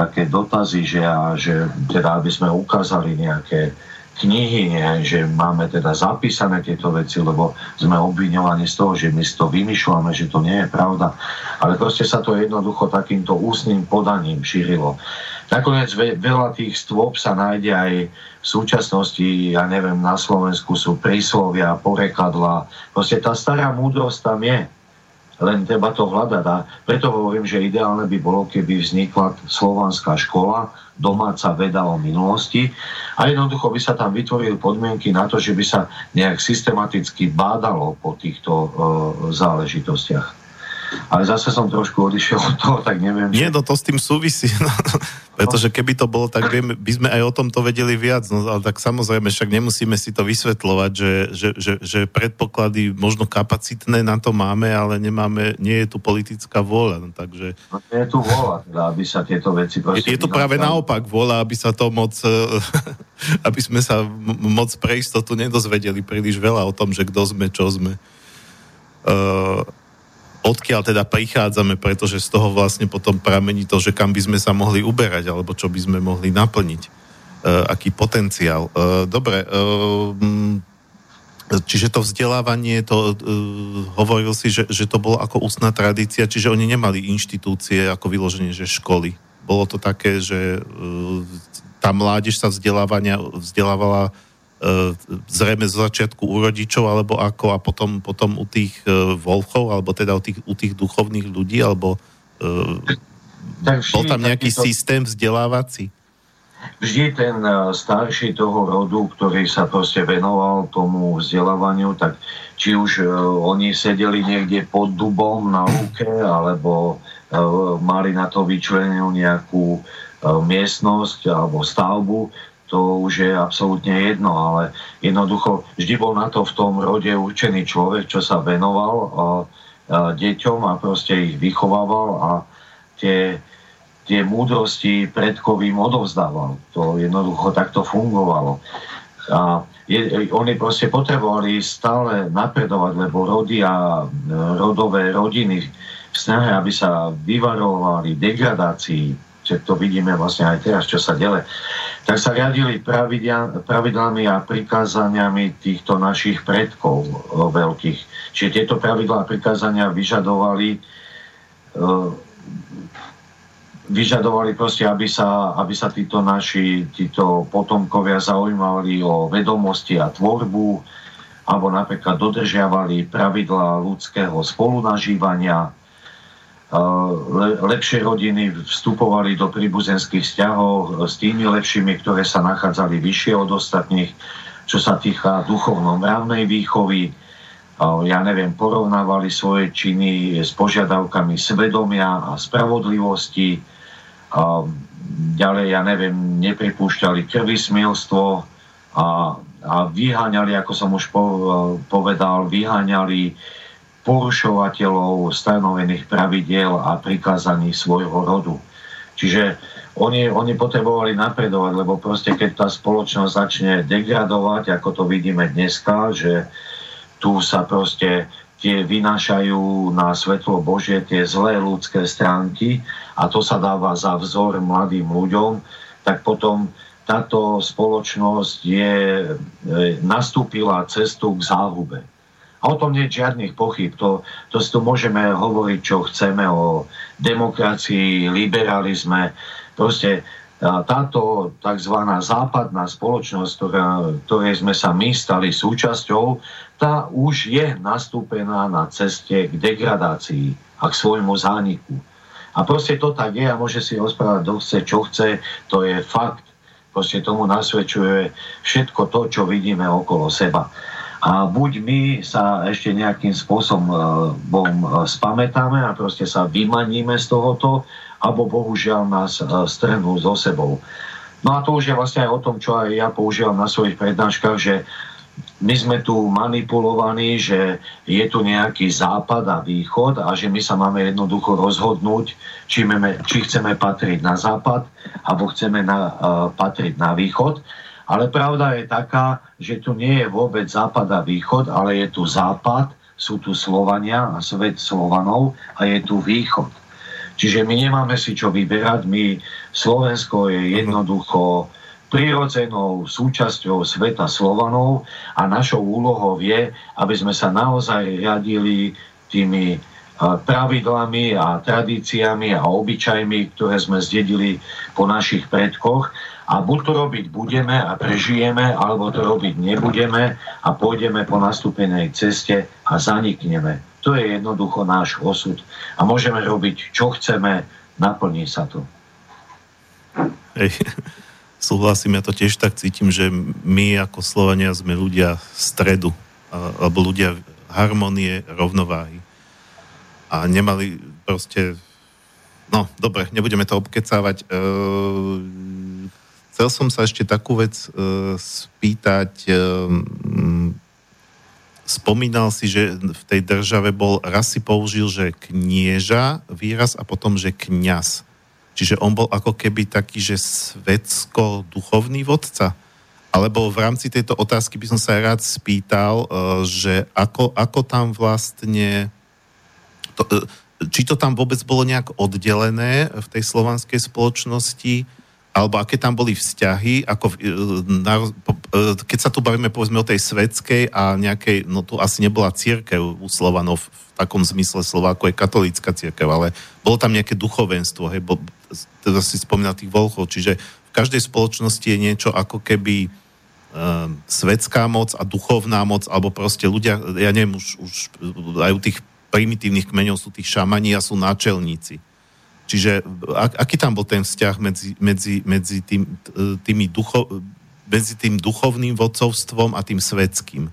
také dotazy, že, a, že teda aby sme ukázali nejaké knihy, že máme teda zapísané tieto veci, lebo sme obviňovaní z toho, že my si to vymýšľame, že to nie je pravda. Ale proste sa to jednoducho takýmto ústnym podaním šírilo. Nakoniec veľa tých stôp sa nájde aj v súčasnosti, ja neviem, na Slovensku sú príslovia, porekadla. Proste tá stará múdrosť tam je len treba to hľadať. A preto hovorím, že ideálne by bolo, keby vznikla slovanská škola, domáca veda o minulosti a jednoducho by sa tam vytvorili podmienky na to, že by sa nejak systematicky bádalo po týchto uh, záležitostiach. Ale zase som trošku odišiel od toho, tak neviem. Nie, no to s tým súvisí. No, pretože keby to bolo, tak vieme, by sme aj o tomto vedeli viac. No ale tak samozrejme, však nemusíme si to vysvetľovať, že, že, že, že predpoklady možno kapacitné na to máme, ale nemáme, nie je tu politická vôľa. No, takže... No, je tu vôľa, teda, aby sa tieto veci. Je, je to práve naopak vôľa, aby sa to moc... aby sme sa moc pre istotu nedozvedeli príliš veľa o tom, že kto sme, čo sme. Uh, odkiaľ teda prichádzame, pretože z toho vlastne potom pramení to, že kam by sme sa mohli uberať, alebo čo by sme mohli naplniť. Uh, aký potenciál. Uh, dobre, uh, čiže to vzdelávanie, to uh, hovoril si, že, že to bolo ako ústna tradícia, čiže oni nemali inštitúcie ako vyloženie, že školy. Bolo to také, že uh, tá mládež sa vzdelávania vzdelávala zrejme z začiatku u rodičov, alebo ako, a potom, potom u tých volchov, alebo teda u tých, u tých duchovných ľudí, alebo tak bol tam nejaký to... systém vzdelávací? Vždy ten starší toho rodu, ktorý sa proste venoval tomu vzdelávaniu, tak či už oni sedeli niekde pod dubom na lúke, alebo mali na to vyčlenenú nejakú miestnosť alebo stavbu, to už je absolútne jedno, ale jednoducho vždy bol na to v tom rode určený človek, čo sa venoval a, a deťom a proste ich vychovával a tie, tie múdrosti predkovým odovzdával. To jednoducho takto fungovalo. A je, oni proste potrebovali stále napredovať, lebo rody a rodové rodiny v snahe, aby sa vyvarovali degradácii že to vidíme vlastne aj teraz, čo sa dele, tak sa riadili pravidlami a prikázaniami týchto našich predkov veľkých. Čiže tieto pravidlá a prikázania vyžadovali e, vyžadovali proste, aby sa, aby sa títo naši, títo potomkovia zaujímali o vedomosti a tvorbu, alebo napríklad dodržiavali pravidlá ľudského spolunažívania, le, lepšie rodiny vstupovali do príbuzenských vzťahov s tými lepšími, ktoré sa nachádzali vyššie od ostatných, čo sa týka duchovno-mravnej výchovy. Ja neviem, porovnávali svoje činy s požiadavkami svedomia a spravodlivosti. Ďalej, ja neviem, nepripúšťali krvismielstvo a, a vyháňali, ako som už povedal, vyháňali porušovateľov stanovených pravidiel a prikázaní svojho rodu. Čiže oni, oni potrebovali napredovať, lebo proste keď tá spoločnosť začne degradovať, ako to vidíme dneska, že tu sa proste tie vynášajú na svetlo Božie tie zlé ľudské stránky a to sa dáva za vzor mladým ľuďom, tak potom táto spoločnosť je, e, nastúpila cestu k záhube. A o tom nie je žiadnych pochyb. To, to si tu môžeme hovoriť, čo chceme o demokracii, liberalizme. Proste táto tzv. západná spoločnosť, ktorá, ktorej sme sa my stali súčasťou, tá už je nastúpená na ceste k degradácii a k svojmu zániku. A proste to tak je a môže si rozprávať, kto chce, čo chce, to je fakt. Proste tomu nasvedčuje všetko to, čo vidíme okolo seba. A buď my sa ešte nejakým spôsobom e, spamätáme a proste sa vymaníme z tohoto, alebo bohužiaľ nás e, strhnú so sebou. No a to už je vlastne aj o tom, čo aj ja používam na svojich prednáškach, že my sme tu manipulovaní, že je tu nejaký západ a východ a že my sa máme jednoducho rozhodnúť, či, máme, či chceme patriť na západ alebo chceme na, uh, patriť na východ. Ale pravda je taká, že tu nie je vôbec západ a východ, ale je tu západ, sú tu Slovania a svet Slovanov a je tu východ. Čiže my nemáme si čo vyberať, my Slovensko je jednoducho prirodzenou súčasťou sveta Slovanov a našou úlohou je, aby sme sa naozaj riadili tými pravidlami a tradíciami a obyčajmi, ktoré sme zdedili po našich predkoch a buď to robiť budeme a prežijeme, alebo to robiť nebudeme a pôjdeme po nastúpenej ceste a zanikneme. To je jednoducho náš osud. A môžeme robiť, čo chceme, naplní sa to. Hej, súhlasím, ja to tiež tak cítim, že my ako Slovania sme ľudia stredu, alebo ľudia harmonie, rovnováhy. A nemali proste... No, dobre, nebudeme to obkecávať. E- Chcel som sa ešte takú vec uh, spýtať. Uh, spomínal si, že v tej države bol, raz si použil, že knieža výraz a potom, že kňaz. Čiže on bol ako keby taký, že svetsko-duchovný vodca. Alebo v rámci tejto otázky by som sa rád spýtal, uh, že ako, ako tam vlastne... To, uh, či to tam vôbec bolo nejak oddelené v tej slovanskej spoločnosti, alebo aké tam boli vzťahy, ako, e, na, e, keď sa tu bavíme povedzme o tej svetskej a nejakej, no tu asi nebola církev u Slovanov v takom zmysle slova, ako je katolícka církev, ale bolo tam nejaké duchovenstvo, hej, bo, teda si spomínal tých volchov, čiže v každej spoločnosti je niečo ako keby svetská moc a duchovná moc, alebo proste ľudia, ja neviem, už, už aj u tých primitívnych kmeňov sú tí šamani a sú náčelníci. Čiže ak, aký tam bol ten vzťah medzi, medzi, medzi, tým, tými ducho, medzi tým duchovným vodcovstvom a tým svetským?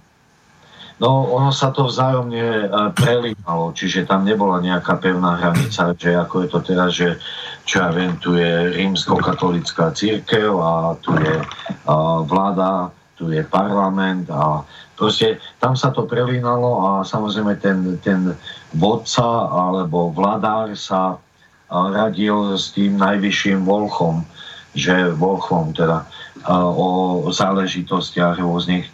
No, ono sa to vzájomne e, prelímalo, čiže tam nebola nejaká pevná hranica, že ako je to teraz, že čo ja viem, tu je rímsko-katolická církev a tu je a, vláda, tu je parlament a proste tam sa to prelínalo a samozrejme ten, ten vodca alebo vladár sa radil s tým najvyšším volchom, že volchom teda o záležitostiach rôznych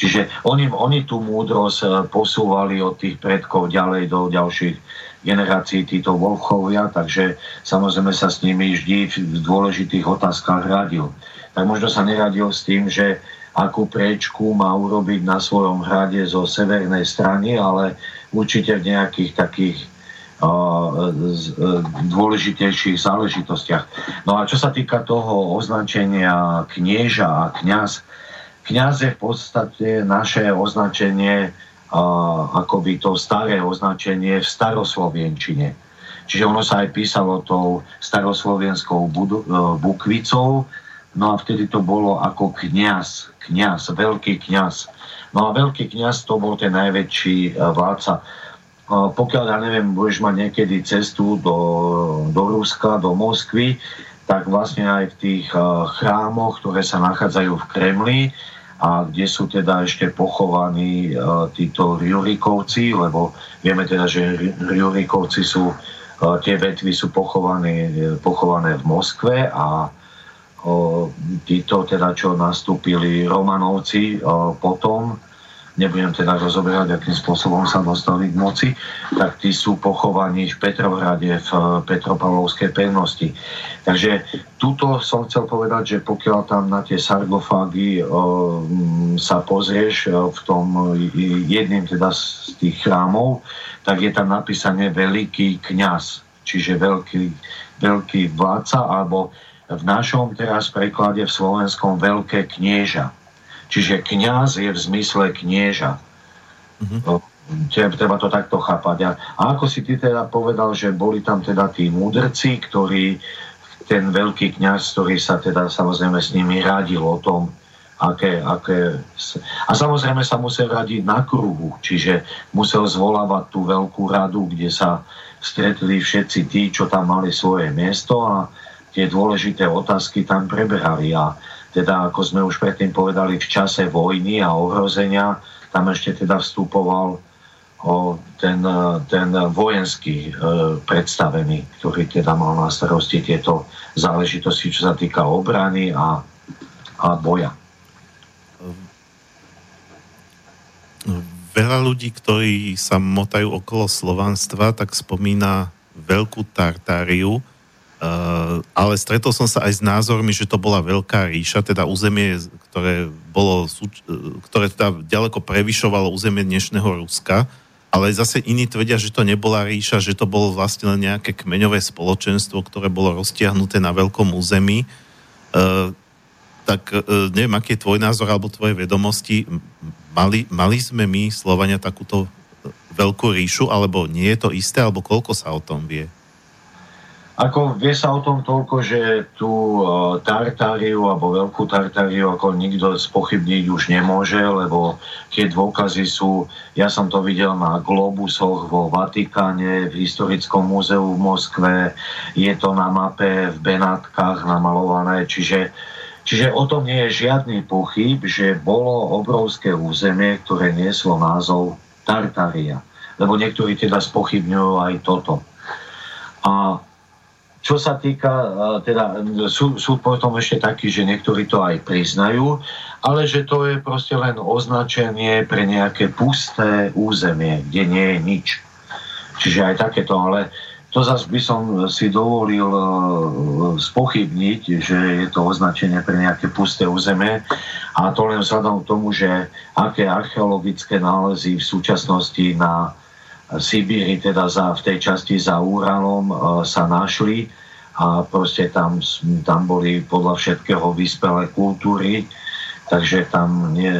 Čiže oni, oni tú múdrosť eh, posúvali od tých predkov ďalej do ďalších generácií títo volchovia, takže samozrejme sa s nimi vždy v dôležitých otázkach radil. Tak možno sa neradil s tým, že akú prečku má urobiť na svojom hrade zo severnej strany, ale určite v nejakých takých dôležitejších záležitostiach. No a čo sa týka toho označenia knieža a kňaz, Kňaz je v podstate naše označenie, akoby to staré označenie v staroslovienčine. Čiže ono sa aj písalo tou staroslovenskou budu, e, bukvicou, no a vtedy to bolo ako kňaz, kňaz, veľký kňaz. No a veľký kňaz to bol ten najväčší e, vládca. Pokiaľ, ja neviem, budeš mať niekedy cestu do, do Ruska, do Moskvy, tak vlastne aj v tých chrámoch, ktoré sa nachádzajú v Kremli, a kde sú teda ešte pochovaní títo Riurikovci, lebo vieme teda, že Riurikovci sú, tie vetvy sú pochované, pochované v Moskve a títo teda, čo nastúpili Romanovci potom, nebudem teda rozoberať, akým spôsobom sa dostali k moci, tak tí sú pochovaní v Petrohrade, v Petropavlovskej pevnosti. Takže túto som chcel povedať, že pokiaľ tam na tie sargofágy o, sa pozrieš o, v tom jedným teda z tých chrámov, tak je tam napísané veľký kňaz, čiže veľký, veľký vládca, alebo v našom teraz preklade v slovenskom veľké knieža. Čiže kňaz je v zmysle knieža. Mm-hmm. Treba to takto chápať. A, ako si ty teda povedal, že boli tam teda tí múdrci, ktorí, ten veľký kňaz, ktorý sa teda samozrejme s nimi radil o tom, aké, aké... A samozrejme sa musel radiť na kruhu, čiže musel zvolávať tú veľkú radu, kde sa stretli všetci tí, čo tam mali svoje miesto a tie dôležité otázky tam preberali. A teda ako sme už predtým povedali, v čase vojny a ohrozenia, tam ešte teda vstupoval o ten, ten vojenský e, predstavený, ktorý teda mal na starosti tieto záležitosti, čo sa týka obrany a, a boja. Veľa ľudí, ktorí sa motajú okolo slovanstva, tak spomína Veľkú Tartáriu, Uh, ale stretol som sa aj s názormi, že to bola veľká ríša, teda územie, ktoré bolo, ktoré teda ďaleko prevyšovalo územie dnešného Ruska, ale zase iní tvrdia, že to nebola ríša, že to bolo vlastne len nejaké kmeňové spoločenstvo, ktoré bolo roztiahnuté na veľkom území. Uh, tak uh, neviem, aký je tvoj názor alebo tvoje vedomosti. Mali, mali sme my, Slovania, takúto veľkú ríšu, alebo nie je to isté, alebo koľko sa o tom vie? Ako vie sa o tom toľko, že tú e, Tartáriu alebo Veľkú Tartáriu ako nikto spochybniť už nemôže, lebo tie dôkazy sú, ja som to videl na globusoch vo Vatikáne, v Historickom múzeu v Moskve, je to na mape v Benátkach namalované, čiže Čiže o tom nie je žiadny pochyb, že bolo obrovské územie, ktoré nieslo názov Tartaria. Lebo niektorí teda spochybňujú aj toto. A čo sa týka, e, teda sú, sú potom ešte takí, že niektorí to aj priznajú, ale že to je proste len označenie pre nejaké pusté územie, kde nie je nič. Čiže aj takéto, ale to zase by som si dovolil e, spochybniť, že je to označenie pre nejaké pusté územie a to len vzhľadom k tomu, že aké archeologické nálezy v súčasnosti na Sibíri, teda za, v tej časti za Úralom e, sa našli a proste tam, tam boli podľa všetkého vyspelé kultúry takže tam nie,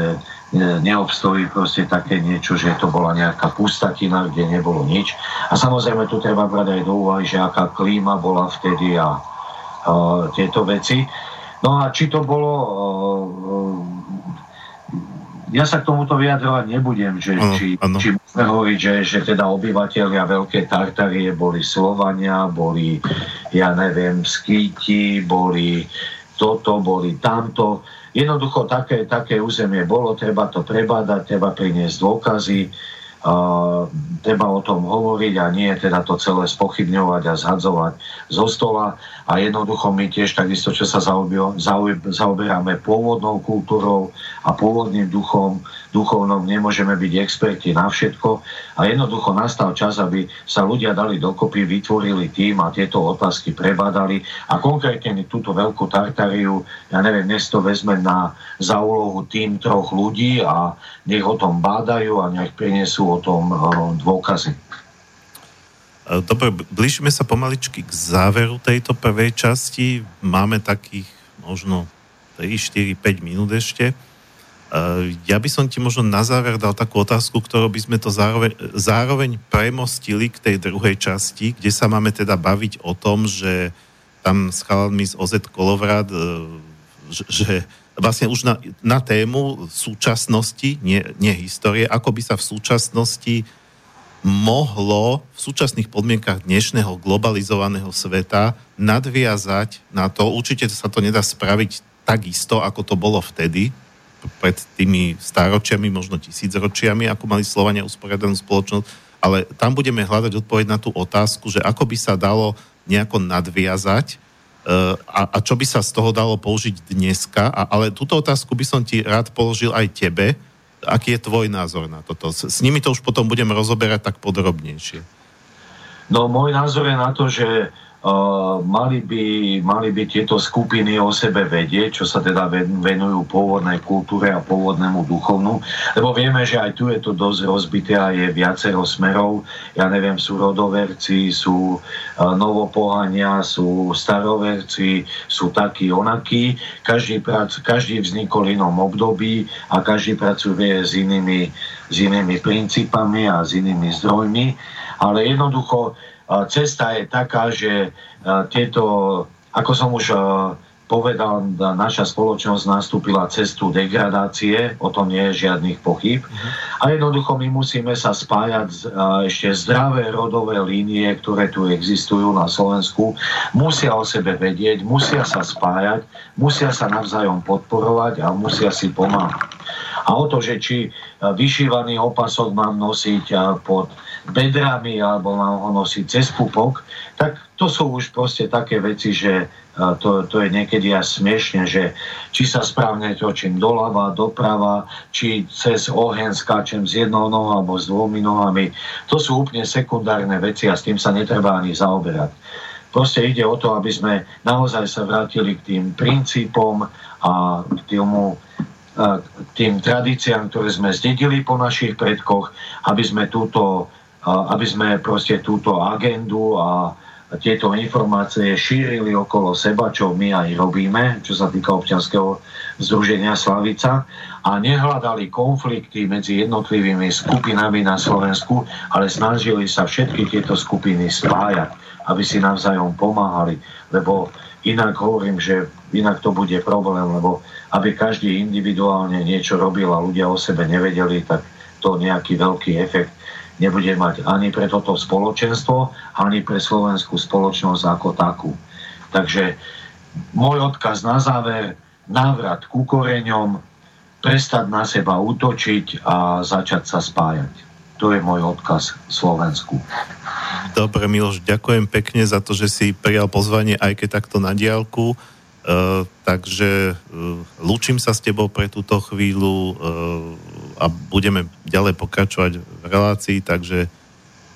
ne, neobstojí proste také niečo, že to bola nejaká pustatina, kde nebolo nič. A samozrejme tu treba brať aj do úvahy, že aká klíma bola vtedy a, a tieto veci. No a či to bolo... Ja sa k tomuto vyjadrovať nebudem, že ano, či, ano. či môžeme hovoriť, že, že teda obyvateľia Veľké Tartarie boli Slovania, boli, ja neviem, Skýti, boli toto, boli tamto. Jednoducho také, také územie bolo, treba to prebádať, treba priniesť dôkazy Uh, treba o tom hovoriť a nie teda to celé spochybňovať a zhadzovať zo stola. A jednoducho my tiež takisto, čo sa zaoberáme pôvodnou kultúrou a pôvodným duchom, duchovnom, nemôžeme byť experti na všetko. A jednoducho nastal čas, aby sa ľudia dali dokopy, vytvorili tým a tieto otázky prebadali. A konkrétne túto veľkú Tartariu, ja neviem, dnes to vezme na, za úlohu tým troch ľudí a nech o tom bádajú a nech prinesú o tom dôkazy. Dobre, blížime sa pomaličky k záveru tejto prvej časti. Máme takých možno 3, 4, 5 minút ešte. Ja by som ti možno na záver dal takú otázku, ktorou by sme to zároveň, zároveň premostili k tej druhej časti, kde sa máme teda baviť o tom, že tam s chalami z OZ Kolovrad, e, že vlastne už na, na tému súčasnosti, nie, nie histórie, ako by sa v súčasnosti mohlo v súčasných podmienkach dnešného globalizovaného sveta nadviazať na to, určite sa to nedá spraviť takisto, ako to bolo vtedy, pred tými stáročiami, možno tisícročiami, ako mali Slovania usporiadanú spoločnosť, ale tam budeme hľadať odpoveď na tú otázku, že ako by sa dalo nejako nadviazať Eh, a, a čo by sa z toho dalo použiť dneska. A, ale túto otázku by som ti rád položil aj tebe. Aký je tvoj názor na toto? S, s nimi to už potom budem rozoberať tak podrobnejšie. No, môj názor je na to, že mali, by, mali by tieto skupiny o sebe vedieť, čo sa teda venujú pôvodnej kultúre a pôvodnému duchovnu, lebo vieme, že aj tu je to dosť rozbité a je viacero smerov. Ja neviem, sú rodoverci, sú novopohania, sú staroverci, sú takí onakí. Každý, prac, každý vznikol inom období a každý pracuje s inými, s inými princípami a s inými zdrojmi, ale jednoducho cesta je taká, že tieto, ako som už povedal, naša spoločnosť nastúpila cestu degradácie, o tom nie je žiadnych pochyb. A jednoducho my musíme sa spájať ešte zdravé rodové línie, ktoré tu existujú na Slovensku. Musia o sebe vedieť, musia sa spájať, musia sa navzájom podporovať a musia si pomáhať. A o to, že či vyšívaný opasok mám nosiť pod bedrami alebo mám ho nosiť cez pupok, tak to sú už proste také veci, že to, to je niekedy až smiešne, že či sa správne točím doľava, doprava, či cez oheň skáčem s jednou nohou alebo s dvomi nohami. To sú úplne sekundárne veci a s tým sa netreba ani zaoberať. Proste ide o to, aby sme naozaj sa vrátili k tým princípom a k tomu tým tradíciám, ktoré sme zdedili po našich predkoch, aby sme túto aby sme proste túto agendu a tieto informácie šírili okolo seba, čo my aj robíme, čo sa týka občianského združenia Slavica a nehľadali konflikty medzi jednotlivými skupinami na Slovensku, ale snažili sa všetky tieto skupiny spájať, aby si navzájom pomáhali, lebo inak hovorím, že inak to bude problém, lebo aby každý individuálne niečo robil a ľudia o sebe nevedeli, tak to nejaký veľký efekt nebude mať ani pre toto spoločenstvo, ani pre slovenskú spoločnosť ako takú. Takže môj odkaz na záver, návrat ku koreňom, prestať na seba útočiť a začať sa spájať. To je môj odkaz Slovensku. Dobre, Miloš, ďakujem pekne za to, že si prijal pozvanie aj keď takto na diálku. Uh, takže uh, lúčim sa s tebou pre túto chvíľu. Uh, a budeme ďalej pokračovať v relácii, takže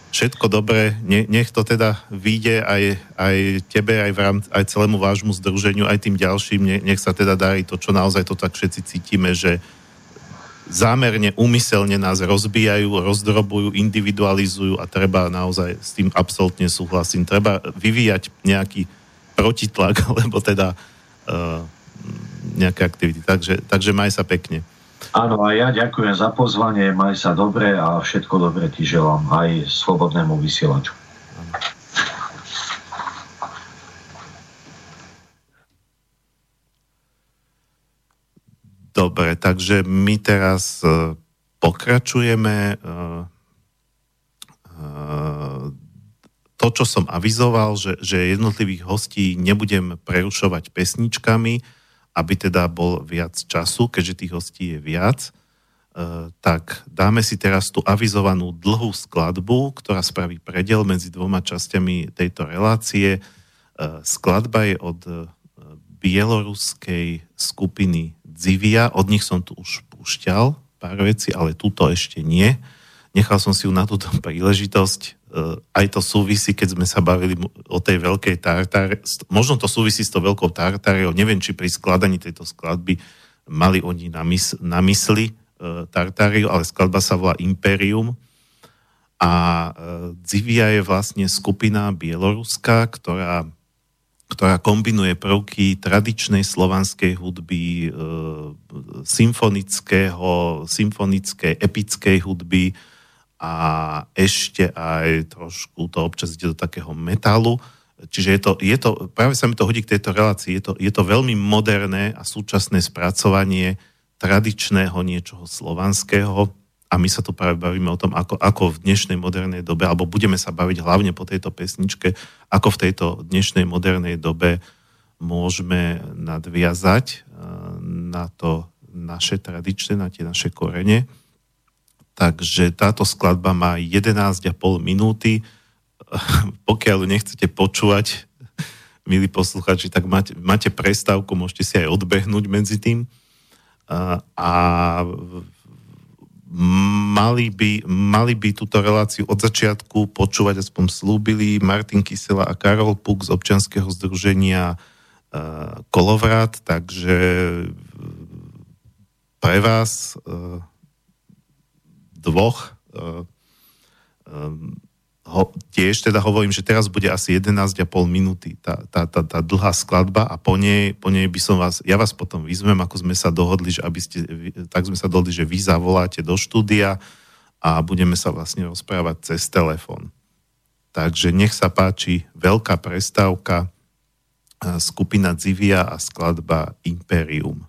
všetko dobré, ne, nech to teda vyjde aj, aj tebe, aj, v rám, aj celému vášmu združeniu, aj tým ďalším, ne, nech sa teda darí to, čo naozaj to tak všetci cítime, že zámerne, úmyselne nás rozbijajú, rozdrobujú, individualizujú a treba naozaj s tým absolútne súhlasím. Treba vyvíjať nejaký protitlak, lebo teda uh, nejaké aktivity. Takže, takže maj sa pekne. Áno, a ja ďakujem za pozvanie, maj sa dobre a všetko dobre ti želám aj slobodnému vysielaču. Dobre, takže my teraz e, pokračujeme. E, e, to, čo som avizoval, že, že jednotlivých hostí nebudem prerušovať pesničkami, aby teda bol viac času, keďže tých hostí je viac, tak dáme si teraz tú avizovanú dlhú skladbu, ktorá spraví predel medzi dvoma časťami tejto relácie. Skladba je od bieloruskej skupiny Zivia, od nich som tu už púšťal pár vecí, ale túto ešte nie. Nechal som si ju na túto príležitosť. E, aj to súvisí, keď sme sa bavili o tej veľkej tartáre. Možno to súvisí s tou veľkou tartáriou. Neviem, či pri skladaní tejto skladby mali oni na, mys- na mysli e, tartáriu, ale skladba sa volá Imperium. A e, Zivia je vlastne skupina bieloruská, ktorá ktorá kombinuje prvky tradičnej slovanskej hudby, e, symfonického, symfonickej, epickej hudby a ešte aj trošku to občas ide do takého metalu. Čiže je to, je to, práve sa mi to hodí k tejto relácii, je to, je to veľmi moderné a súčasné spracovanie tradičného niečoho slovanského, a my sa tu práve bavíme o tom, ako, ako v dnešnej modernej dobe, alebo budeme sa baviť hlavne po tejto pesničke, ako v tejto dnešnej modernej dobe môžeme nadviazať eh, na to naše tradičné, na tie naše korene. Takže táto skladba má 11,5 minúty. Pokiaľ nechcete počúvať, milí posluchači, tak máte, máte prestávku, môžete si aj odbehnúť medzi tým. A, mali by, mali by túto reláciu od začiatku počúvať, aspoň slúbili Martin Kysela a Karol Puk z občanského združenia uh, Kolovrat, takže e, pre vás uh, dvoch uh, um, ho, tiež teda hovorím, že teraz bude asi 11,5 minúty tá, tá, tá, tá dlhá skladba a po nej, po nej by som vás, ja vás potom vyzvem, ako sme sa dohodli, že aby ste, tak sme sa dohodli, že vy zavoláte do štúdia a budeme sa vlastne rozprávať cez telefón. Takže nech sa páči, veľká prestávka, skupina Zivia a skladba Imperium.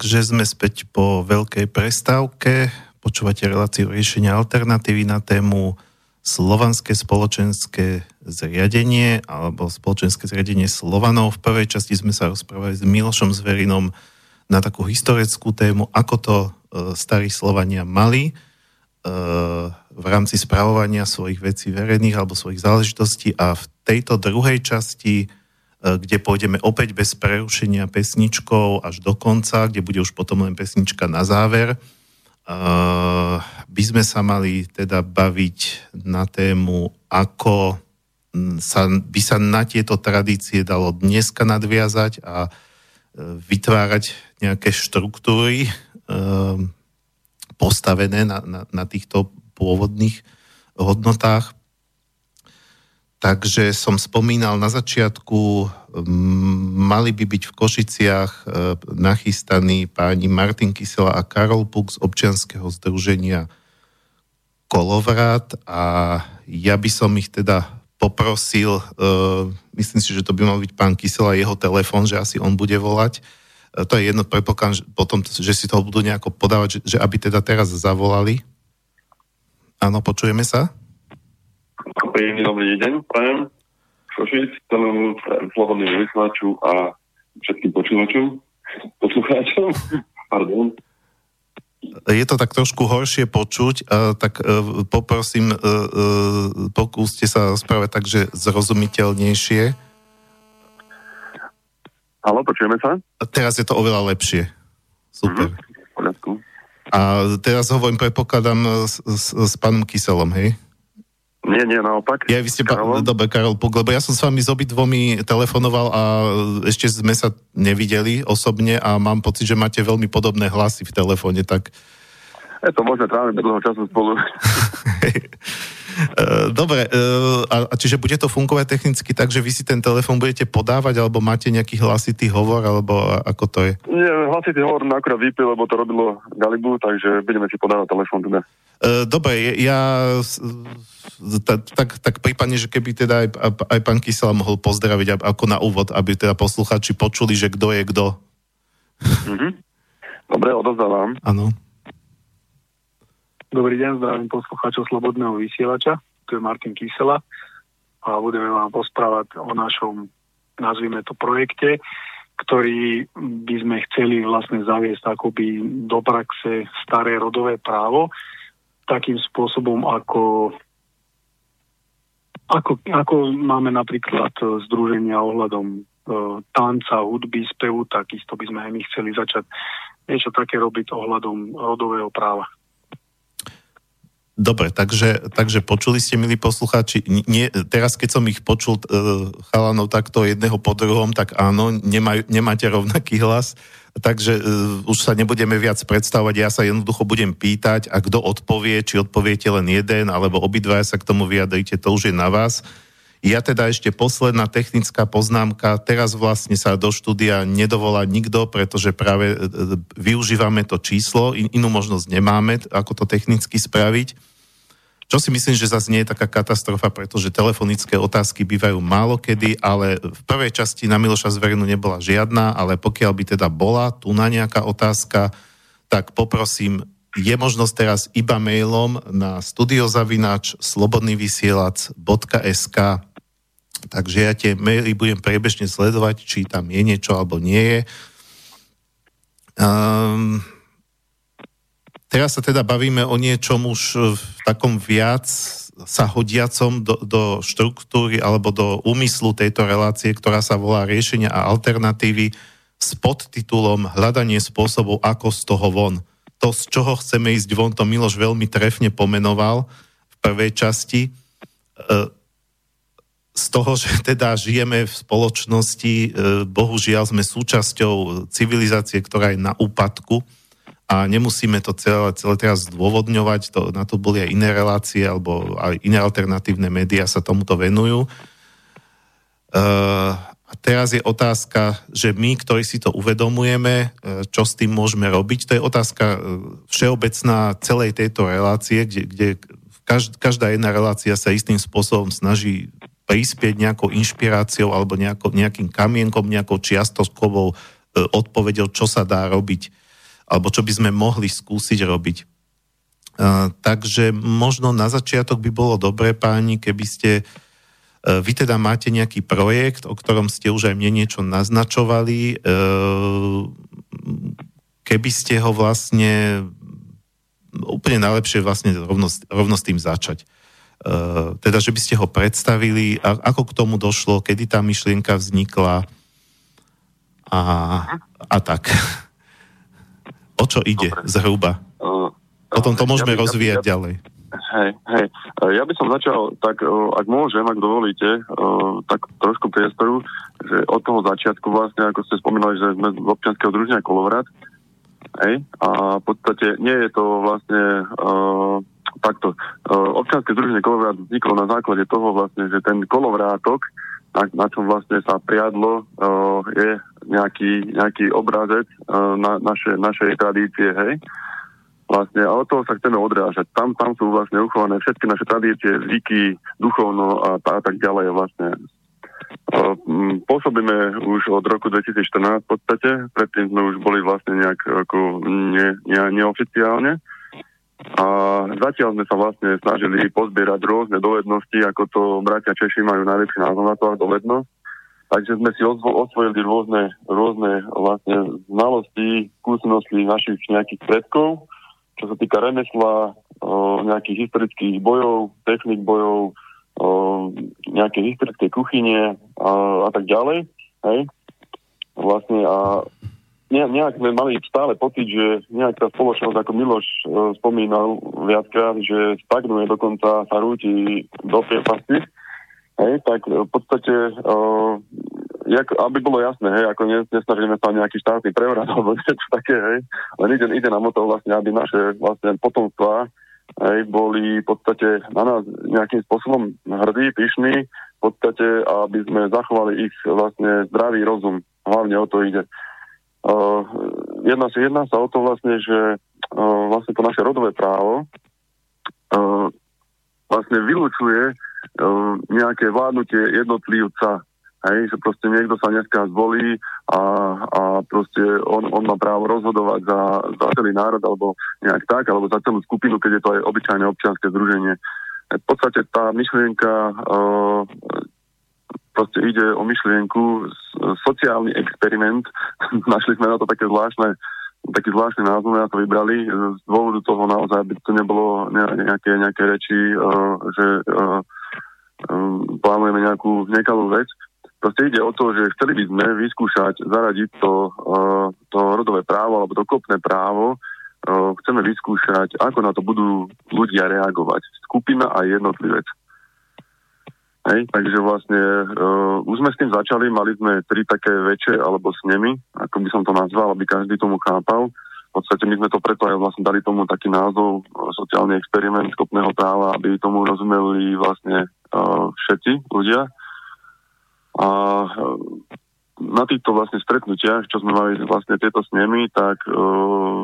Takže sme späť po veľkej prestávke. Počúvate reláciu riešenia alternatívy na tému slovanské spoločenské zriadenie alebo spoločenské zriadenie Slovanov. V prvej časti sme sa rozprávali s Milošom Zverinom na takú historickú tému, ako to e, starí Slovania mali e, v rámci spravovania svojich vecí verejných alebo svojich záležitostí a v tejto druhej časti, kde pôjdeme opäť bez prerušenia pesničkou až do konca, kde bude už potom len pesnička na záver, by sme sa mali teda baviť na tému, ako sa, by sa na tieto tradície dalo dneska nadviazať a e, vytvárať nejaké štruktúry e, postavené na, na, na týchto pôvodných hodnotách. Takže som spomínal na začiatku, mali by byť v Košiciach e, nachystaní páni Martin Kysela a Karol Puk z občianského združenia Kolovrat a ja by som ich teda poprosil, uh, myslím si, že to by mal byť pán Kysela jeho telefón, že asi on bude volať. Uh, to je jedno, predpokladám, že potom, že si toho budú nejako podávať, že, že aby teda teraz zavolali. Áno, počujeme sa? Príjemný dobrý deň, prajem. Šošic, celému slobodnému vysielaču a všetkým počúvačom, poslucháčom. Pardon. Je to tak trošku horšie počuť, tak e, poprosím, e, e, pokúste sa rozprávať tak, že zrozumiteľnejšie. Halo, počujeme sa? Teraz je to oveľa lepšie. Super. Mm-hmm. A teraz hovorím, predpokladám s, s, s pánom Kyselom, hej? Nie, nie, naopak. Ja, vy ste, pa, dobre, Karol Puk, lebo ja som s vami s obidvomi telefonoval a ešte sme sa nevideli osobne a mám pocit, že máte veľmi podobné hlasy v telefóne, tak... Je to možné, trávime dlho času spolu. E, dobre, e, a čiže bude to fungovať technicky tak, že vy si ten telefón budete podávať, alebo máte nejaký hlasitý hovor, alebo ako to je? Nie, hlasitý hovor akurát vypil, lebo to robilo Galibu, takže budeme si podávať telefón teda. E, dobre, ja tak, tak prípadne, že keby teda aj, aj pán Kysela mohol pozdraviť ako na úvod, aby teda posluchači počuli, že kto je kto. Mm-hmm. Dobre, odozdávam. Áno. Dobrý deň, zdravím poslucháčov Slobodného vysielača. Tu je Martin Kysela a budeme vám posprávať o našom, nazvime to, projekte, ktorý by sme chceli vlastne zaviesť akoby do praxe staré rodové právo takým spôsobom, ako, ako, ako máme napríklad združenia ohľadom e, tanca, hudby, spevu, takisto by sme aj my chceli začať niečo také robiť ohľadom rodového práva. Dobre, takže, takže počuli ste, milí poslucháči, nie, teraz keď som ich počul uh, chalanov takto jedného po druhom, tak áno, nemaj, nemáte rovnaký hlas, takže uh, už sa nebudeme viac predstavovať, ja sa jednoducho budem pýtať a kto odpovie, či odpoviete len jeden, alebo obidva sa k tomu vyjadrite, to už je na vás. Ja teda ešte posledná technická poznámka. Teraz vlastne sa do štúdia nedovolá nikto, pretože práve e, využívame to číslo, inú možnosť nemáme, ako to technicky spraviť. Čo si myslím, že zase nie je taká katastrofa, pretože telefonické otázky bývajú málo kedy, ale v prvej časti na Miloša Zverinu nebola žiadna, ale pokiaľ by teda bola tu na nejaká otázka, tak poprosím, je možnosť teraz iba mailom na studiozavinač slobodnyvysielac.sk Takže ja tie maily budem priebežne sledovať, či tam je niečo alebo nie je. Um, Teraz sa teda bavíme o niečom už v takom viac sa hodiacom do, do štruktúry alebo do úmyslu tejto relácie, ktorá sa volá riešenia a alternatívy s podtitulom Hľadanie spôsobov, ako z toho von. To, z čoho chceme ísť von, to Miloš veľmi trefne pomenoval v prvej časti. E, z toho, že teda žijeme v spoločnosti, e, bohužiaľ sme súčasťou civilizácie, ktorá je na úpadku, a nemusíme to celé, celé teraz zdôvodňovať, to, na to boli aj iné relácie alebo aj iné alternatívne médiá sa tomuto venujú. Uh, a teraz je otázka, že my, ktorí si to uvedomujeme, uh, čo s tým môžeme robiť, to je otázka uh, všeobecná celej tejto relácie, kde, kde každá, jedna relácia sa istým spôsobom snaží prispieť nejakou inšpiráciou alebo nejako, nejakým kamienkom, nejakou čiastoskovou odpovedel, čo sa dá robiť, alebo čo by sme mohli skúsiť robiť. Takže možno na začiatok by bolo dobre, páni, keby ste vy teda máte nejaký projekt, o ktorom ste už aj mne niečo naznačovali. Keby ste ho vlastne úplne najlepšie vlastne rovno, rovno s tým začať. Teda, že by ste ho predstavili, ako k tomu došlo, kedy tá myšlienka vznikla a, a tak. O čo ide Dobre. zhruba? Potom to môžeme ja by, rozvíjať ja, ďalej. Hej, hej. Ja by som začal, tak ak môžem, ak dovolíte, tak trošku priestoru, že od toho začiatku vlastne, ako ste spomínali, že sme z občianského druženia Kolovrat, hej, a v podstate nie je to vlastne uh, takto. Uh, občianske združenie Kolovrat vzniklo na základe toho vlastne, že ten kolovrátok, na, na čom vlastne sa priadlo, uh, je nejaký, nejaký obrazec uh, na naše, našej tradície, hej. Vlastne, a od toho sa chceme odrážať. Tam, tam sú vlastne uchované všetky naše tradície, zvyky, duchovno a, a tak ďalej vlastne. Uh, pôsobíme už od roku 2014 v podstate, predtým sme už boli vlastne nejak ako ne, ne, neoficiálne. A zatiaľ sme sa vlastne snažili pozbierať rôzne dovednosti, ako to bratia Češi majú najlepší názov na to a dovednosť. Takže sme si osvojili rôzne, rôzne vlastne znalosti, skúsenosti našich nejakých predkov čo sa týka remesla, nejakých historických bojov, technik bojov, o, nejakej historickej kuchyne a, a tak ďalej. Hej? Vlastne a ne, nejak sme mali stále pocit, že nejaká spoločnosť, ako Miloš e, spomínal viackrát, že stagnuje, dokonca sa rúti do priepasti. Hej, tak v podstate e, jak, aby bolo jasné, hej, ako nesnažíme sa nejaký štátny prevrat alebo niečo také, hej, len ide, ide nám o to vlastne, aby naše vlastne potomstvá hej, boli v podstate na nás nejakým spôsobom hrdí, pyšní, v podstate, aby sme zachovali ich vlastne zdravý rozum. Hlavne o to ide. Uh, jedná, sa, jedná sa o to vlastne, že uh, vlastne to naše rodové právo uh, vlastne vylúčuje uh, nejaké vládnutie jednotlivca Hej, že proste niekto sa dneska zvolí a, a proste on, on má právo rozhodovať za, za celý národ alebo nejak tak, alebo za celú skupinu, keď je to aj obyčajné občianske združenie. V podstate tá myšlienka uh, proste ide o myšlienku, sociálny experiment. Našli sme na to také zvláštne taký zvláštny názov na to vybrali z dôvodu toho naozaj, aby to nebolo nejaké, nejaké reči, uh, že uh, um, plánujeme nejakú nekalú vec. Proste ide o to, že chceli by sme vyskúšať zaradiť to, uh, to rodové právo alebo to kopné právo. Uh, chceme vyskúšať, ako na to budú ľudia reagovať. Skupina a jednotlivec. Hej, takže vlastne uh, už sme s tým začali, mali sme tri také väčšie alebo snemy, ako by som to nazval, aby každý tomu chápal. V podstate my sme to preto aj vlastne dali tomu taký názov sociálny experiment skopného práva, aby tomu rozumeli vlastne uh, všetci ľudia. A na týchto vlastne stretnutiach, čo sme mali vlastne tieto snemy, tak uh,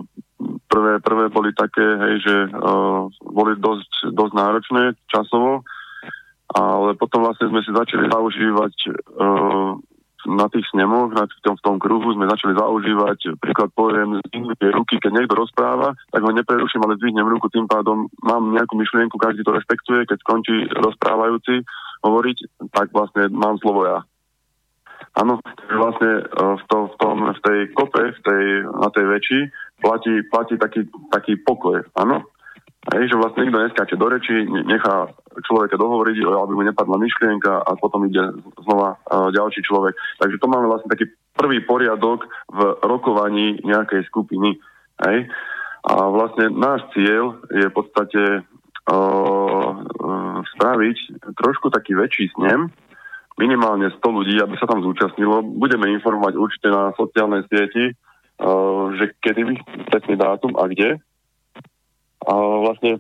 prvé, prvé boli také, hej, že uh, boli dosť, dosť náročné časovo, ale potom vlastne sme si začali zaužívať uh, na tých snemoch, na tom, v tom kruhu sme začali zaužívať, príklad poviem, z ruky, keď niekto rozpráva, tak ho nepreruším, ale zdvihnem ruku, tým pádom mám nejakú myšlienku, každý to respektuje, keď skončí rozprávajúci, hovoriť, tak vlastne mám slovo ja. Áno, vlastne e, v, to, v, tom, v tej kope, v tej, na tej väčši, platí, platí taký, taký pokoj, áno. Hej, že vlastne nikto neskáče do reči, nechá človeka dohovoriť, aby mu nepadla myšlienka a potom ide znova uh, ďalší človek. Takže to máme vlastne taký prvý poriadok v rokovaní nejakej skupiny. Hej. A vlastne náš cieľ je v podstate spraviť trošku taký väčší snem, minimálne 100 ľudí, aby sa tam zúčastnilo. Budeme informovať určite na sociálnej sieti, že kedy presný dátum a kde. A vlastne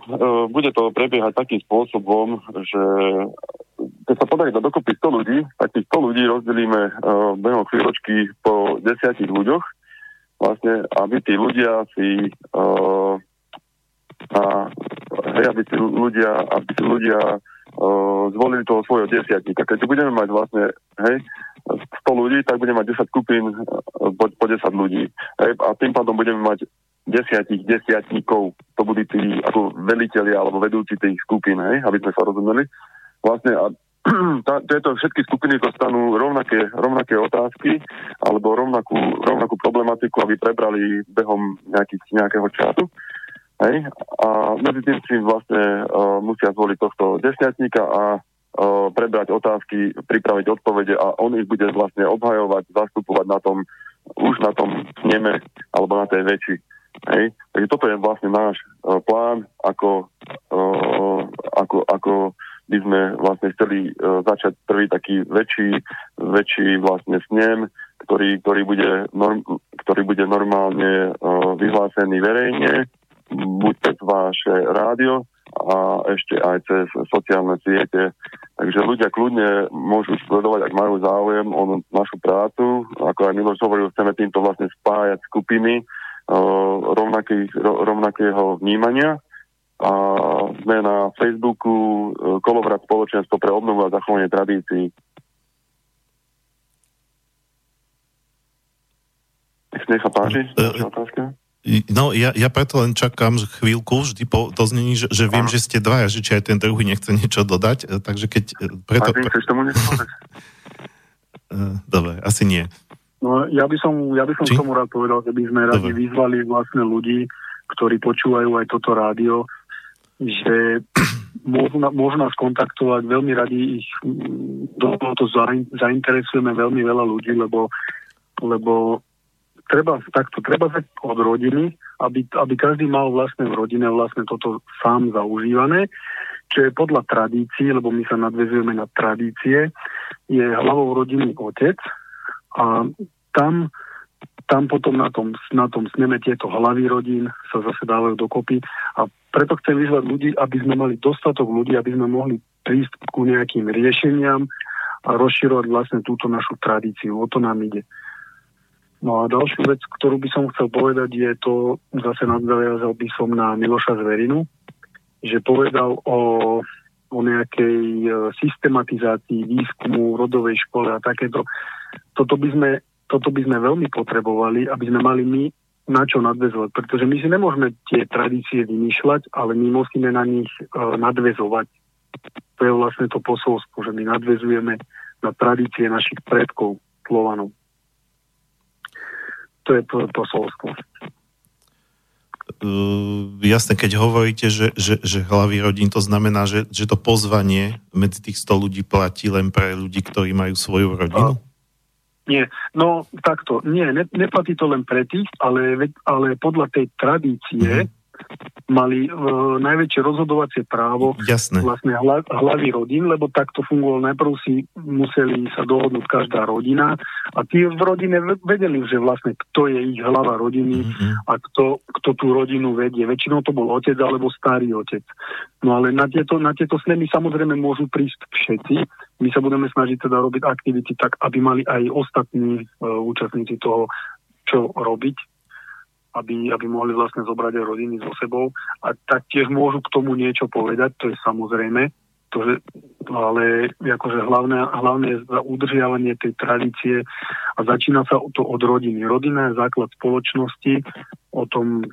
bude to prebiehať takým spôsobom, že keď sa podarí do dokopy 100 ľudí, tak tých 100 ľudí rozdelíme behom chvíľočky po desiatich ľuďoch, vlastne, aby tí ľudia si a hej, aby si ľudia, aby si ľudia uh, zvolili toho svojho desiatníka. Keď budeme mať vlastne, hej, 100 ľudí, tak budeme mať 10 skupín po, po 10 ľudí. Hej, a tým pádom budeme mať desiatich desiatníkov, to budú tí ako veliteľi alebo vedúci tých skupín, hej, aby sme sa rozumeli. Vlastne a tá, tieto všetky skupiny dostanú rovnaké, rovnaké otázky alebo rovnakú, rovnakú problematiku, aby prebrali behom nejaký, nejakého času. Hej? A medzi tým si vlastne uh, musia zvoliť tohto desiatníka a uh, prebrať otázky, pripraviť odpovede a on ich bude vlastne obhajovať, zastupovať na tom, už na tom sneme alebo na tej väčši. Hej? Takže toto je vlastne náš uh, plán, ako, uh, ako, ako by sme vlastne chceli uh, začať prvý taký väčší, väčší vlastne snem, ktorý, ktorý, bude, norm, ktorý bude normálne uh, vyhlásený verejne buď cez vaše rádio a ešte aj cez sociálne siete. Takže ľudia kľudne môžu sledovať, ak majú záujem o našu prácu. Ako aj Miloš hovoril, chceme týmto vlastne spájať skupiny uh, rovnakých, rovnakého vnímania. A sme na Facebooku uh, Kolovrat spoločenstvo pre obnovu a zachovanie tradícií. Nech sa páči, otázka. No, ja, ja preto len čakám chvíľku vždy po doznení, že, že viem, že ste dvaja, že či aj ten druhý nechce niečo dodať, e, takže keď... E, preto... A chceš tomu niečo e, Dobre, asi nie. No, ja by som, ja by som tomu rád povedal, že by sme radi Dobre. vyzvali vlastne ľudí, ktorí počúvajú aj toto rádio, že môžu, môžu nás kontaktovať, veľmi radi ich do tohoto zainteresujeme veľmi veľa ľudí, lebo, lebo treba takto, treba od rodiny, aby, aby každý mal vlastne v rodine vlastne toto sám zaužívané, čo je podľa tradície, lebo my sa nadvezujeme na tradície, je hlavou rodiny otec a tam, tam potom na tom, na tom sneme tieto hlavy rodín sa zase dávajú dokopy a preto chcem vyzvať ľudí, aby sme mali dostatok ľudí, aby sme mohli prísť ku nejakým riešeniam a rozširovať vlastne túto našu tradíciu. O to nám ide. No a ďalšiu vec, ktorú by som chcel povedať, je to, zase nadviazal by som na Miloša Zverinu, že povedal o, o nejakej e, systematizácii výskumu, rodovej škole a takéto. Toto by sme, toto by sme veľmi potrebovali, aby sme mali my na čo nadvezovať, pretože my si nemôžeme tie tradície vymýšľať, ale my musíme na nich uh, nadvezovať. To je vlastne to posolstvo, že my nadvezujeme na tradície našich predkov, Slovanov to je to posolstvo. Uh, jasne, keď hovoríte, že, že, že hlavy rodín, to znamená, že, že to pozvanie medzi tých 100 ľudí platí len pre ľudí, ktorí majú svoju rodinu? Nie, no takto, nie, ne, neplatí to len pre tých, ale, ale podľa tej tradície, mm-hmm mali uh, najväčšie rozhodovacie právo Jasné. vlastne hla, hlavy rodín, lebo takto fungovalo. Najprv si museli sa dohodnúť každá rodina a tí v rodine vedeli, že vlastne kto je ich hlava rodiny mm-hmm. a kto, kto tú rodinu vedie. Väčšinou to bol otec alebo starý otec. No ale na tieto, na tieto snemy samozrejme môžu prísť všetci. My sa budeme snažiť teda robiť aktivity tak, aby mali aj ostatní uh, účastníci toho čo robiť aby, aby mohli vlastne zobrať aj rodiny so sebou a taktiež môžu k tomu niečo povedať, to je samozrejme, to, že, ale akože hlavné, hlavné je za udržiavanie tej tradície a začína sa to od rodiny. Rodina je základ spoločnosti, o tom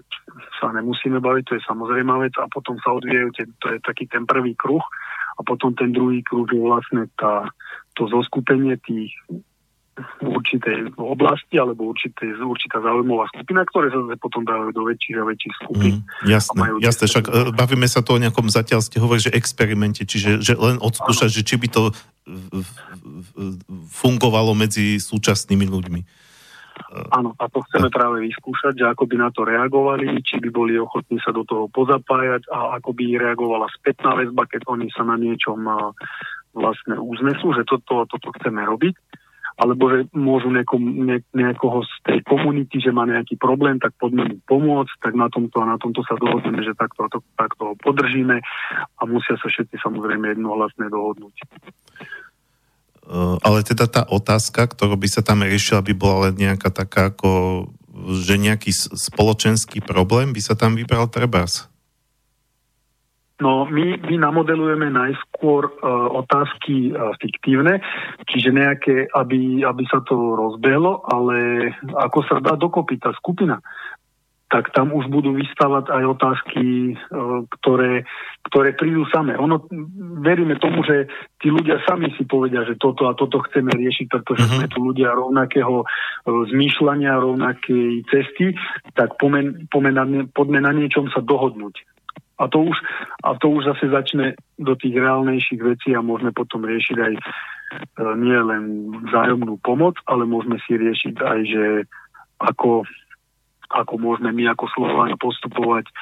sa nemusíme baviť, to je samozrejmá vec a potom sa odvíjajú, to je taký ten prvý kruh a potom ten druhý kruh je vlastne tá, to zoskupenie tých určitej oblasti alebo určité, určitá zaujímavá skupina, ktoré sa potom dávajú do väčších a väčších skupín. Mm, jasné, jasné, však e, bavíme sa tu o nejakom zatiaľ ste hovorili, že experimente, čiže že len odskúšať, že či by to fungovalo medzi súčasnými ľuďmi. Áno, a to chceme práve vyskúšať, že ako by na to reagovali, či by boli ochotní sa do toho pozapájať a ako by reagovala spätná väzba, keď oni sa na niečom vlastne uznesú, že toto, toto chceme robiť alebo že môžu nejako, ne, nejakoho z tej komunity, že má nejaký problém, tak poďme mu pomôcť, tak na tomto a na tomto sa dohodneme, že takto, to, takto ho podržíme a musia sa všetci samozrejme jednohlasne dohodnúť. Ale teda tá otázka, ktorú by sa tam riešila, by bola len nejaká taká ako, že nejaký spoločenský problém by sa tam vybral trebárs? No my, my namodelujeme najskôr uh, otázky uh, fiktívne, čiže nejaké, aby, aby sa to rozbehlo, ale ako sa dá dokopy tá skupina, tak tam už budú vystávať aj otázky, uh, ktoré, ktoré prídu samé. Ono, veríme tomu, že tí ľudia sami si povedia, že toto a toto chceme riešiť, pretože uh-huh. sme tu ľudia rovnakého zmýšľania, rovnakej cesty, tak pomen, pomen, poďme na niečom sa dohodnúť. A to už, a to už zase začne do tých reálnejších vecí a môžeme potom riešiť aj e, nie len vzájomnú pomoc, ale môžeme si riešiť aj, že ako, ako môžeme my ako Slovania postupovať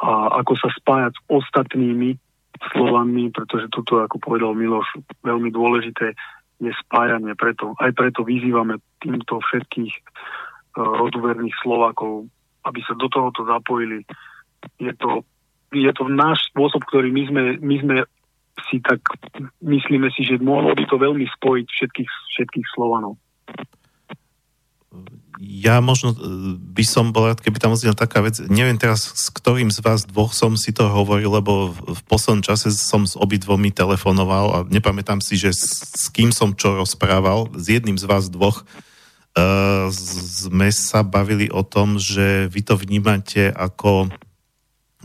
a ako sa spájať s ostatnými Slovanmi, pretože toto, ako povedal Miloš, veľmi dôležité je spájanie. Preto, aj preto vyzývame týmto všetkých uh, roduverných Slovákov, aby sa do tohoto zapojili. Je to je to náš spôsob, ktorý my sme, my sme si tak myslíme si, že mohlo by to veľmi spojiť všetkých, všetkých Slovanov. Ja možno e, by som bol rád, keby tam oznila taká vec. Neviem teraz, s ktorým z vás dvoch som si to hovoril, lebo v poslednom čase som s obidvomi telefonoval a nepamätám si, že s, s kým som čo rozprával. S jedným z vás dvoch uh, sme sa bavili o tom, že vy to vnímate ako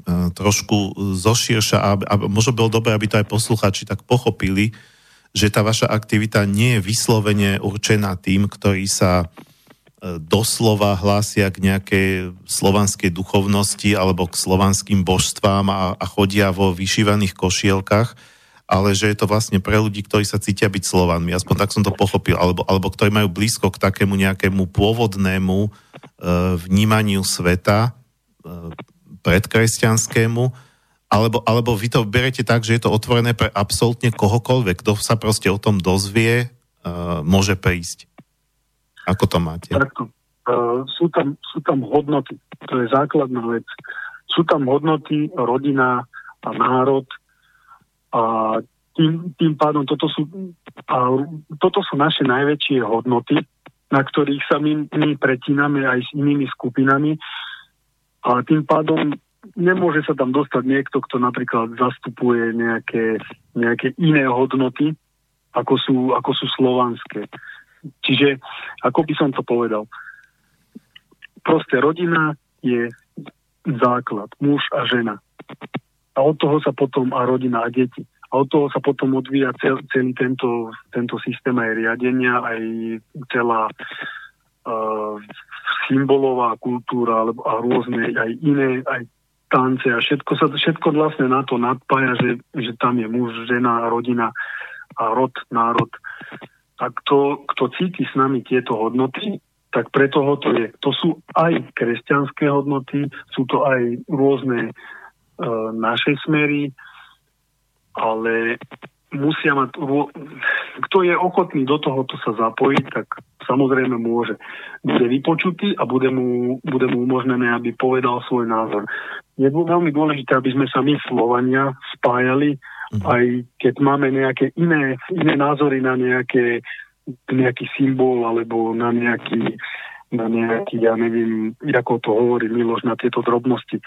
trošku zoširša a, a možno bolo dobré, aby to aj posluchači tak pochopili, že tá vaša aktivita nie je vyslovene určená tým, ktorí sa e, doslova hlásia k nejakej slovanskej duchovnosti alebo k slovanským božstvám a, a chodia vo vyšívaných košielkach, ale že je to vlastne pre ľudí, ktorí sa cítia byť Slovanmi. Aspoň tak som to pochopil. Alebo, alebo ktorí majú blízko k takému nejakému pôvodnému e, vnímaniu sveta, e, predkresťanskému, alebo, alebo vy to berete tak, že je to otvorené pre absolútne kohokoľvek, kto sa proste o tom dozvie, uh, môže prísť. Ako to máte? Takto. Uh, sú, tam, sú tam hodnoty. To je základná vec. Sú tam hodnoty, rodina a národ a tým, tým pádom toto sú, a toto sú naše najväčšie hodnoty, na ktorých sa my, my pretíname aj s inými skupinami a tým pádom nemôže sa tam dostať niekto, kto napríklad zastupuje nejaké, nejaké iné hodnoty, ako sú, ako sú slovanské. Čiže, ako by som to povedal, proste rodina je základ, muž a žena. A od toho sa potom a rodina a deti. A od toho sa potom odvíja cel, celý tento, tento systém aj riadenia, aj celá uh, symbolová kultúra alebo, a rôzne aj iné, aj tance a všetko sa všetko vlastne na to nadpája, že, že tam je muž, žena, rodina a rod, národ. A kto, kto cíti s nami tieto hodnoty, tak pre toho to je. To sú aj kresťanské hodnoty, sú to aj rôzne e, naše smery, ale musia mať, kto je ochotný do tohoto sa zapojiť, tak samozrejme môže. Bude vypočutý a bude mu, bude mu umožnené, aby povedal svoj názor. Je veľmi dôležité, aby sme sa my Slovania spájali, mm. aj keď máme nejaké iné, iné názory na nejaké, nejaký symbol alebo na nejaký, na nejaký, ja neviem, ako to hovorí Miloš, na tieto drobnosti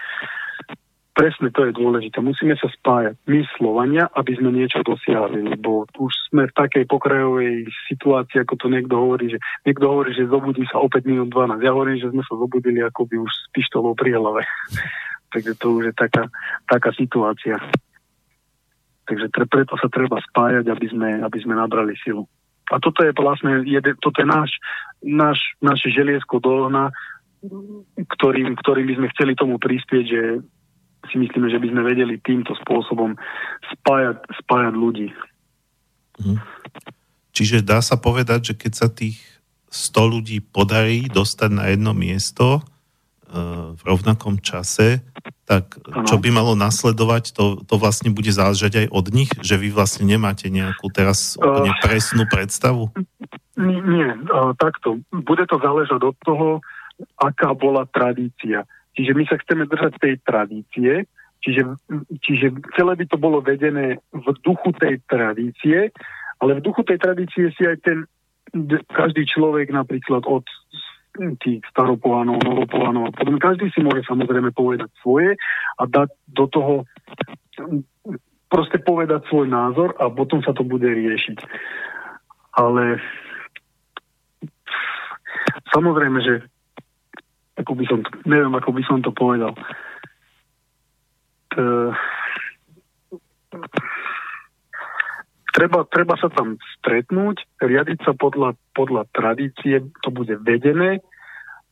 presne to je dôležité. Musíme sa spájať my Slovania, aby sme niečo dosiahli, lebo už sme v takej pokrajovej situácii, ako to niekto hovorí, že niekto hovorí, že zobudí sa opäť minút 12. Ja hovorím, že sme sa zobudili ako by už s pištolou pri hlave. Takže to už je taká, taká situácia. Takže tre, preto sa treba spájať, aby sme, aby sme nabrali silu. A toto je vlastne, jede, toto je náš, náš, naše želiesko dohna, ktorým, ktorým by sme chceli tomu prispieť, že si myslíme, že by sme vedeli týmto spôsobom spájať, spájať ľudí. Mhm. Čiže dá sa povedať, že keď sa tých 100 ľudí podarí dostať na jedno miesto e, v rovnakom čase, tak čo by malo nasledovať, to, to vlastne bude záležať aj od nich, že vy vlastne nemáte nejakú teraz úplne presnú predstavu? Nie, uh, takto. Bude to záležať od toho, aká bola tradícia. Čiže my sa chceme držať tej tradície, čiže, čiže celé by to bolo vedené v duchu tej tradície, ale v duchu tej tradície si aj ten každý človek napríklad od tých staropohanov, novopohanov a podobne. Každý si môže samozrejme povedať svoje a dať do toho proste povedať svoj názor a potom sa to bude riešiť. Ale samozrejme, že ako by som to, neviem, ako by som to povedal. T, treba, treba sa tam stretnúť, riadiť sa podľa, podľa tradície, to bude vedené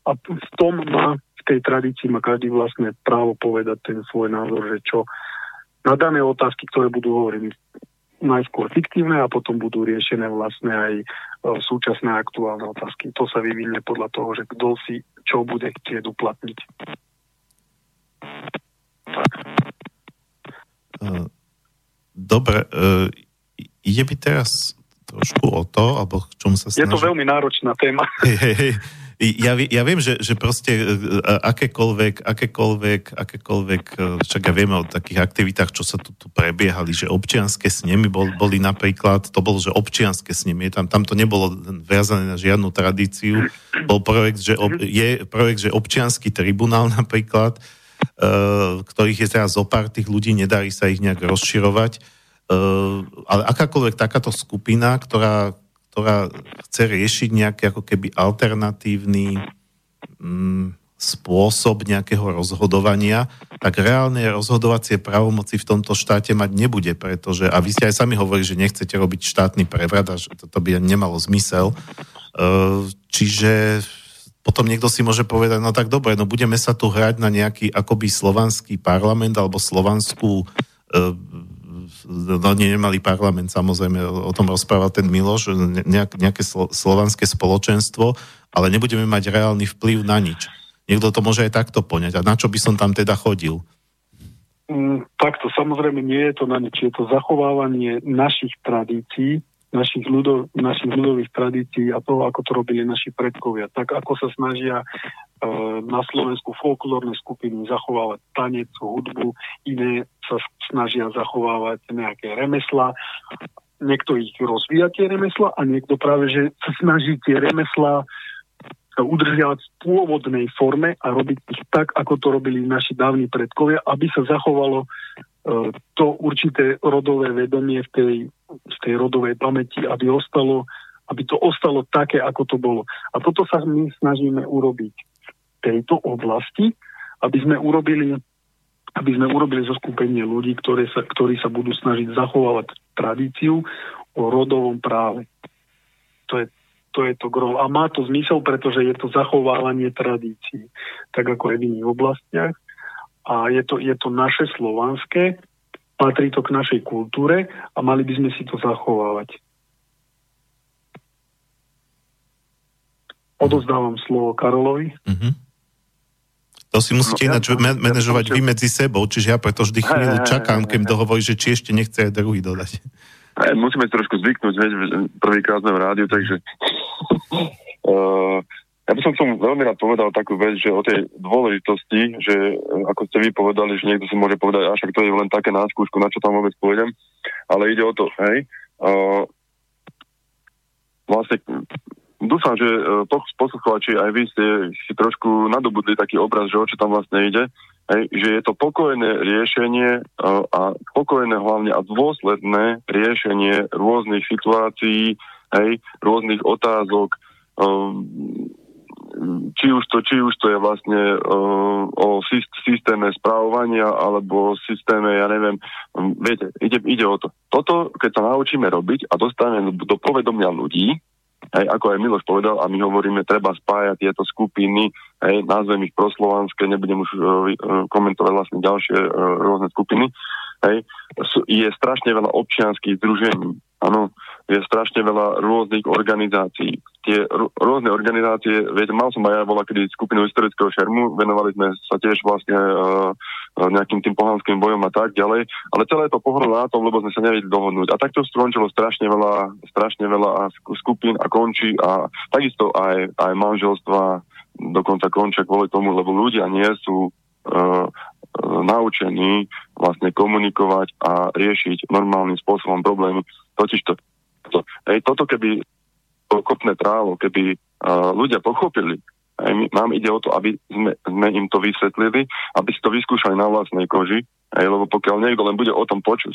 a v tom má, v tej tradícii má každý vlastne právo povedať ten svoj názor, že čo na dané otázky, ktoré budú hovoriť najskôr fiktívne a potom budú riešené vlastne aj e, súčasné aktuálne otázky. To sa vyvinie podľa toho, že kto si čo bude chcieť uplatniť. Tak. E, dobre, uh, ide mi teraz trošku o to, alebo k čomu sa snažím. Je to veľmi náročná téma. Hej, hej, hej. Ja, ja viem, že, že proste e, e, akékoľvek, akékoľvek, akékoľvek, e, však ja vieme o takých aktivitách, čo sa tu, tu prebiehali, že občianské snemy bol, boli napríklad, to bolo, že občianské snemy, tam, tam to nebolo viazané na žiadnu tradíciu, bol projekt, že ob, je projekt, že občianský tribunál napríklad, ktorých je teraz zo pár tých ľudí, nedarí sa ich nejak rozširovať, ale akákoľvek takáto skupina, ktorá, ktorá chce riešiť nejaký ako keby alternatívny mm, spôsob nejakého rozhodovania, tak reálne rozhodovacie právomoci v tomto štáte mať nebude, pretože, a vy ste aj sami hovorili, že nechcete robiť štátny prevrat a že toto by nemalo zmysel. E, čiže potom niekto si môže povedať, no tak dobre, no budeme sa tu hrať na nejaký akoby slovanský parlament alebo slovanskú e, no nie, nemali parlament, samozrejme, o tom rozprával ten Miloš, nejak, nejaké slo, slovanské spoločenstvo, ale nebudeme mať reálny vplyv na nič. Niekto to môže aj takto poňať. A na čo by som tam teda chodil? Mm, takto, samozrejme nie je to na nič. Je to zachovávanie našich tradícií, našich, ľudov, našich ľudových tradícií a toho, ako to robili naši predkovia. Tak ako sa snažia e, na Slovensku folklórne skupiny zachovávať tanec, hudbu, iné sa snažia zachovávať nejaké remesla. Niekto ich rozvíja tie remesla a niekto práve, že sa snaží tie remesla udržiavať v pôvodnej forme a robiť ich tak, ako to robili naši dávni predkovia, aby sa zachovalo e, to určité rodové vedomie v tej z tej rodovej pamäti, aby, ostalo, aby to ostalo také, ako to bolo. A toto sa my snažíme urobiť v tejto oblasti, aby sme urobili aby sme urobili zoskupenie ľudí, ktoré sa, ktorí sa budú snažiť zachovávať tradíciu o rodovom práve. To je, to je to gro. A má to zmysel, pretože je to zachovávanie tradícií, tak ako aj v iných oblastiach. A je to, je to naše slovanské, patrí to k našej kultúre a mali by sme si to zachovávať. Odozdávam slovo Karolovi. Mm-hmm. To si musíte no, ináč ja, manažovať ja, vy medzi sebou, čiže ja preto vždy chvíľu čakám, kým dohovorí, že či ešte nechce aj druhý dodať. Musíme trošku zvyknúť, veď prvýkrát sme v rádiu, takže uh, Ja by som som veľmi rád povedal takú vec, že o tej dôležitosti, že e, ako ste vy povedali, že niekto si môže povedať, až to je len také na skúšku, na čo tam vôbec pôjdem, ale ide o to, hej, uh, vlastne dúfam, že uh, poslucháči aj vy ste si trošku nadobudli taký obraz, že o čo tam vlastne ide, hej, že je to pokojné riešenie uh, a pokojné hlavne a dôsledné riešenie rôznych situácií, hej, rôznych otázok, či už to, či už to je vlastne uh, o systéme správovania alebo systéme, ja neviem, viete, ide, ide o to. Toto, keď sa naučíme robiť a dostaneme do povedomia ľudí, hej, ako aj Miloš povedal, a my hovoríme, treba spájať tieto skupiny, hej, názvem ich proslovanské, nebudem už uh, komentovať vlastne ďalšie uh, rôzne skupiny, hej, je strašne veľa občianských združení, áno, je strašne veľa rôznych organizácií. Tie r- rôzne organizácie, viete, mal som aj ja bola kedy skupinu historického šermu, venovali sme sa tiež vlastne uh, nejakým tým pohanským bojom a tak ďalej, ale celé to pohľadlo na tom, lebo sme sa nevedeli dohodnúť. A takto skončilo strašne veľa, strašne veľa skupín a končí a takisto aj, aj manželstva dokonca končia kvôli tomu, lebo ľudia nie sú uh, naučení vlastne komunikovať a riešiť normálnym spôsobom problémy. Totižto to, hej, toto keby to kopné trávo, keby uh, ľudia pochopili, Aj nám ide o to, aby sme, sme im to vysvetlili, aby si to vyskúšali na vlastnej koži, aj, lebo pokiaľ niekto len bude o tom počuť,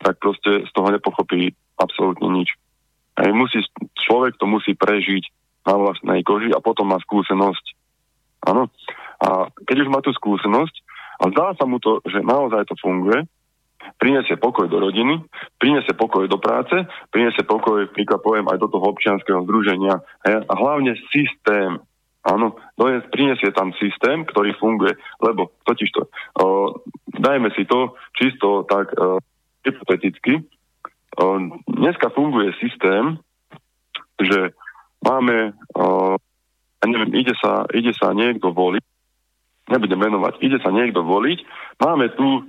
tak proste z toho nepochopí absolútne nič. Aj, musí, človek to musí prežiť na vlastnej koži a potom má skúsenosť. Áno. A keď už má tú skúsenosť a zdá sa mu to, že naozaj to funguje, prinesie pokoj do rodiny, prinesie pokoj do práce, prinesie pokoj, príklad poviem, aj do toho občianského združenia a hlavne systém. Áno, prinesie tam systém, ktorý funguje, lebo totiž to, uh, dajme si to čisto tak uh, hypoteticky, uh, dneska funguje systém, že máme, uh, neviem, ide sa, ide sa niekto voliť, nebudem menovať, ide sa niekto voliť, máme tu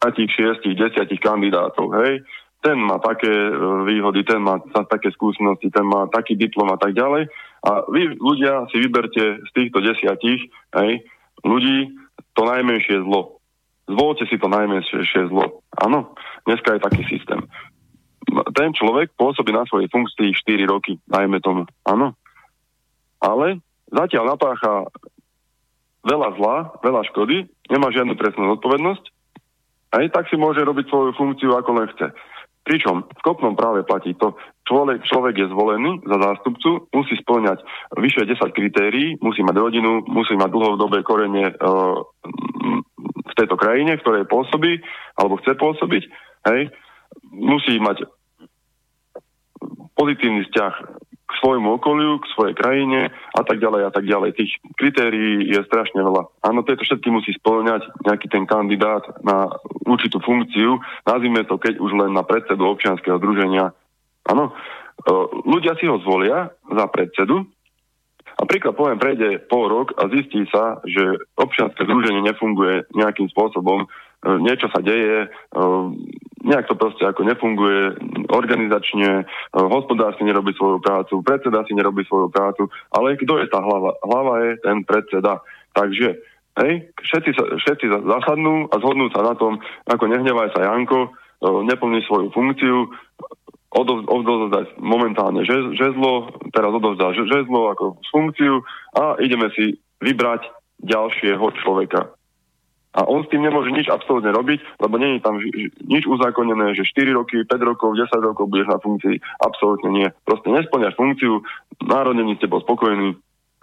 5, 6, 10 kandidátov, hej, ten má také e, výhody, ten má také skúsenosti, ten má taký diplom a tak ďalej. A vy ľudia si vyberte z týchto desiatich hej, ľudí to najmenšie zlo. Zvolte si to najmenšie zlo. Áno, dneska je taký systém. Ten človek pôsobí na svojej funkcii 4 roky, najmä tomu. Áno. Ale zatiaľ napácha veľa zla, veľa škody, nemá žiadnu trestnú zodpovednosť aj tak si môže robiť svoju funkciu ako len chce. Pričom v kopnom práve platí to, človek, človek je zvolený za zástupcu, musí splňať vyše 10 kritérií, musí mať rodinu, musí mať dlhodobé korenie uh, v tejto krajine, v ktorej pôsobí, alebo chce pôsobiť, hej, musí mať pozitívny vzťah k svojmu okoliu, k svojej krajine a tak ďalej a tak ďalej. Tých kritérií je strašne veľa. Áno, tieto všetky musí spĺňať nejaký ten kandidát na určitú funkciu, nazvime to keď už len na predsedu občianského združenia. Áno, e, ľudia si ho zvolia za predsedu a príklad poviem, prejde pol rok a zistí sa, že občianske združenie nefunguje nejakým spôsobom, e, niečo sa deje, e, nejak to proste ako nefunguje organizačne, e, hospodár si nerobí svoju prácu, predseda si nerobí svoju prácu, ale kto je tá hlava? Hlava je ten predseda. Takže hej, všetci, sa, všetci zasadnú a zhodnú sa na tom, ako nehnevaj sa Janko, e, neplní svoju funkciu, odovzdať momentálne žezlo, teraz odovzdá žezlo ako funkciu a ideme si vybrať ďalšieho človeka. A on s tým nemôže nič absolútne robiť, lebo nie je tam nič uzákonené, že 4 roky, 5 rokov, 10 rokov budeš na funkcii. Absolútne nie. Proste nesplňaš funkciu, národne s tebou spokojný,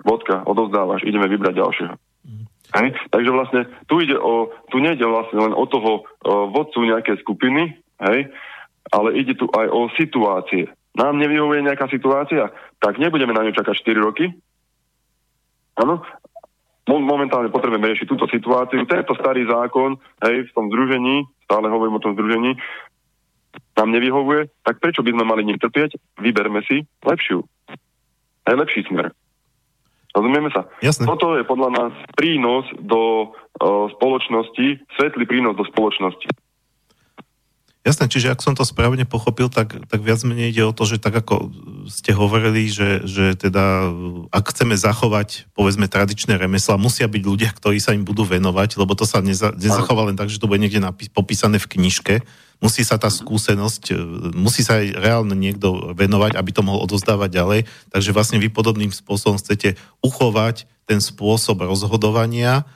vodka, odozdávaš, ideme vybrať ďalšieho. Mm. Hej? Takže vlastne tu ide o, tu nejde vlastne len o toho o, vodcu nejakej skupiny, hej? ale ide tu aj o situácie. Nám nevyhovuje nejaká situácia, tak nebudeme na ňu čakať 4 roky, Áno, momentálne potrebujeme riešiť túto situáciu. Tento starý zákon, hej, v tom združení, stále hovorím o tom združení, nám nevyhovuje, tak prečo by sme mali ním trpieť? Vyberme si lepšiu. Aj lepší smer. Rozumieme sa? Jasne. Toto je podľa nás prínos do o, spoločnosti, svetlý prínos do spoločnosti. Jasné, čiže ak som to správne pochopil, tak, tak viac menej ide o to, že tak ako ste hovorili, že, že teda ak chceme zachovať povedzme tradičné remesla, musia byť ľudia, ktorí sa im budú venovať, lebo to sa neza, nezachová len tak, že to bude niekde napí- popísané v knižke. Musí sa tá skúsenosť, e, musí sa aj reálne niekto venovať, aby to mohol odozdávať ďalej. Takže vlastne vy podobným spôsobom chcete uchovať ten spôsob rozhodovania,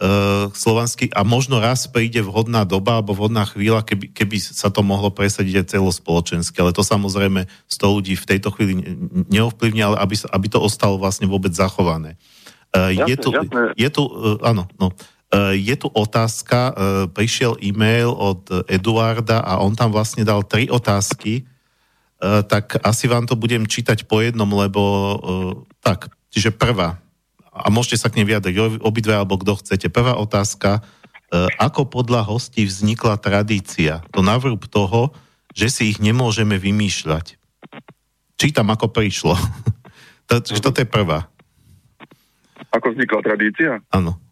uh, slovanský a možno raz príde vhodná doba alebo vhodná chvíľa, keby, keby sa to mohlo presadiť aj celospoločensky. Ale to samozrejme 100 ľudí v tejto chvíli neovplyvní, ale aby, aby to ostalo vlastne vôbec zachované. Uh, jasne, je tu, jasne. je tu uh, áno, no. Uh, je tu otázka, uh, prišiel e-mail od Eduarda a on tam vlastne dal tri otázky, uh, tak asi vám to budem čítať po jednom, lebo tak, čiže prvá, a môžete sa k nej vyjadriť obidve, alebo kto chcete. Prvá otázka, e, ako podľa hostí vznikla tradícia? To navrúb toho, že si ich nemôžeme vymýšľať. Čítam, ako prišlo. Takže toto je prvá. Ako vznikla tradícia? Áno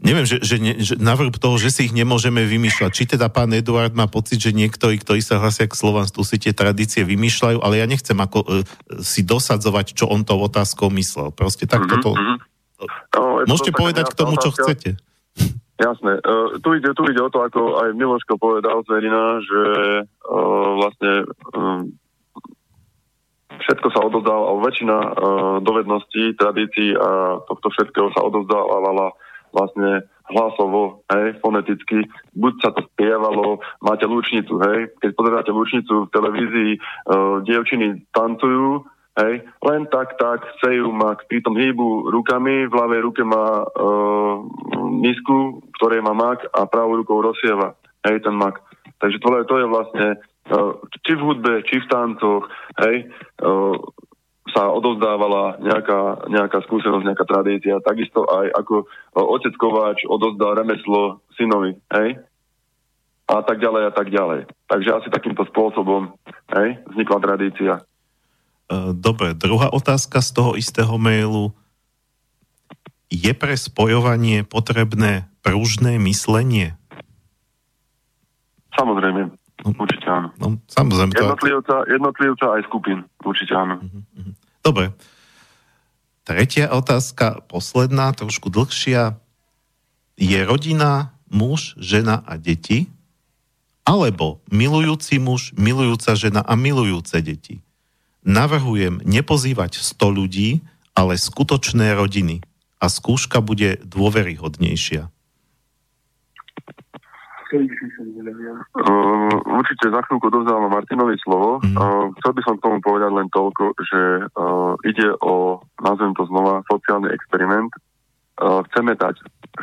neviem, že, že, ne, že navrh toho, že si ich nemôžeme vymýšľať. Či teda pán Eduard má pocit, že niektorí, ktorí sa hlasia k Slovensku, si tie tradície vymýšľajú, ale ja nechcem ako uh, si dosadzovať, čo on tou otázkou myslel. Proste tak mm-hmm. toto... No, Môžete to povedať k tomu, čo chcete. Jasné. Uh, tu, ide, tu ide o to, ako aj Miloško povedal Zverina, že uh, vlastne um, všetko sa alebo väčšina uh, dovedností, tradícií a tohto všetkého sa odozdávala vlastne hlasovo, hej, foneticky. Buď sa to spievalo, máte lúčnicu, hej. Keď pozeráte lúčnicu v televízii, uh, dievčiny tancujú, hej, len tak, tak, sejú mak, pritom hýbu rukami, v ľavej ruke má uh, misku, ktorej má mak a pravou rukou rozsieva, hej, ten mak. Takže to, to je vlastne uh, či v hudbe, či v tancoch, hej, uh, sa odozdávala nejaká, nejaká skúsenosť, nejaká tradícia. Takisto aj ako otec Kováč odozdal remeslo synovi, hej? A tak ďalej a tak ďalej. Takže asi takýmto spôsobom, hej, vznikla tradícia. E, dobre, druhá otázka z toho istého mailu. Je pre spojovanie potrebné pružné myslenie? Samozrejme, no, určite áno. No, samozrejme. Jednotlivca, jednotlivca aj skupín, určite áno. Mhm, mhm. Dobre. Tretia otázka, posledná, trošku dlhšia. Je rodina, muž, žena a deti? Alebo milujúci muž, milujúca žena a milujúce deti? navrhujem nepozývať 100 ľudí, ale skutočné rodiny. A skúška bude dôveryhodnejšia. Uh, určite za chvíľku dozdávam Martinovi slovo. Mm. Uh, chcel by som k tomu povedať len toľko, že uh, ide o, nazvem to znova, sociálny experiment. Uh, chceme, dať,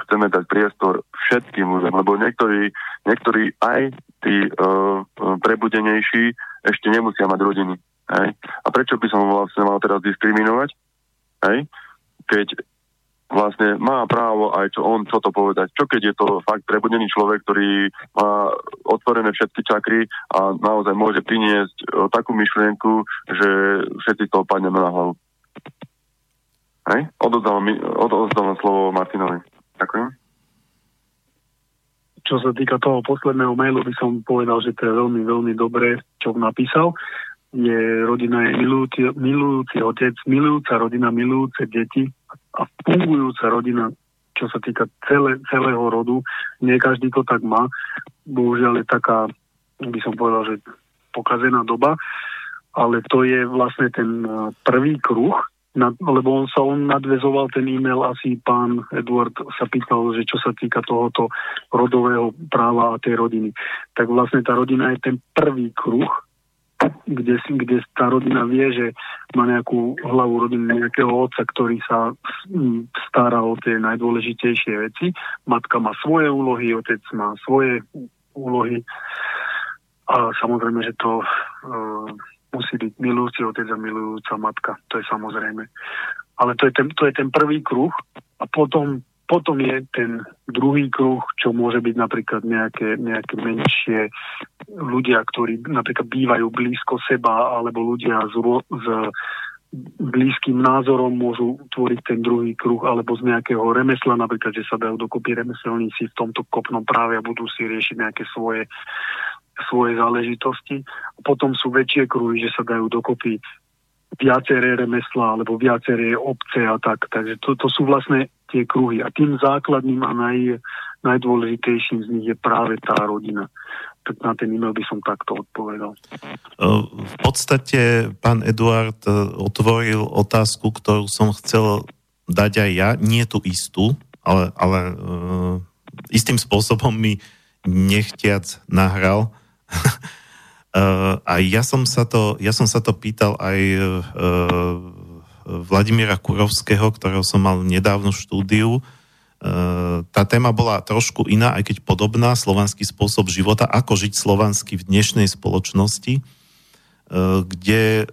chceme dať priestor všetkým ľuďom, lebo niektorí, niektorí aj tí uh, prebudenejší ešte nemusia mať rodiny. Hej? A prečo by som vlastne mal teraz diskriminovať? Hej? Keď vlastne má právo aj čo on, čo to povedať. Čo keď je to fakt prebudený človek, ktorý má otvorené všetky čakry a naozaj môže priniesť e, takú myšlienku, že všetci to padneme na hlavu. Hej? Odozdávam slovo Martinovi. Ďakujem. Čo sa týka toho posledného mailu, by som povedal, že to je veľmi, veľmi dobré, čo napísal je rodina je milujúci, milujúci otec, milujúca rodina, milujúce deti a fungujúca rodina, čo sa týka celé, celého rodu. Nie každý to tak má. Bohužiaľ je taká, by som povedal, že pokazená doba, ale to je vlastne ten eh, prvý kruh, lebo on sa on nadvezoval ten e-mail, asi pán Edward sa pýtal, že čo sa týka tohoto rodového práva a tej rodiny. Tak vlastne tá rodina je ten prvý kruh, kde, kde tá rodina vie, že má nejakú hlavu rodiny, nejakého otca, ktorý sa stará o tie najdôležitejšie veci. Matka má svoje úlohy, otec má svoje úlohy. A samozrejme, že to uh, musí byť milujúci otec a milujúca matka. To je samozrejme. Ale to je ten, to je ten prvý kruh a potom potom je ten druhý kruh, čo môže byť napríklad nejaké, nejaké menšie ľudia, ktorí napríklad bývajú blízko seba, alebo ľudia s, s blízkym názorom môžu tvoriť ten druhý kruh, alebo z nejakého remesla, napríklad, že sa dajú dokopy remeselníci v tomto kopnom práve a budú si riešiť nejaké svoje svoje záležitosti. Potom sú väčšie kruhy, že sa dajú dokopy viaceré remesla alebo viaceré obce a tak. Takže to, to sú vlastne tie kruhy. A tým základným a naj, najdôležitejším z nich je práve tá rodina. Tak na ten e-mail by som takto odpovedal. V podstate pán Eduard e, otvoril otázku, ktorú som chcel dať aj ja, nie tú istú, ale, ale uh, istým spôsobom mi nechtiac nahral. Uh, a ja som sa to, ja som sa to pýtal aj uh, Vladimíra Kurovského, ktorého som mal nedávno štúdiu. Uh, tá téma bola trošku iná, aj keď podobná, slovanský spôsob života, ako žiť slovansky v dnešnej spoločnosti, kde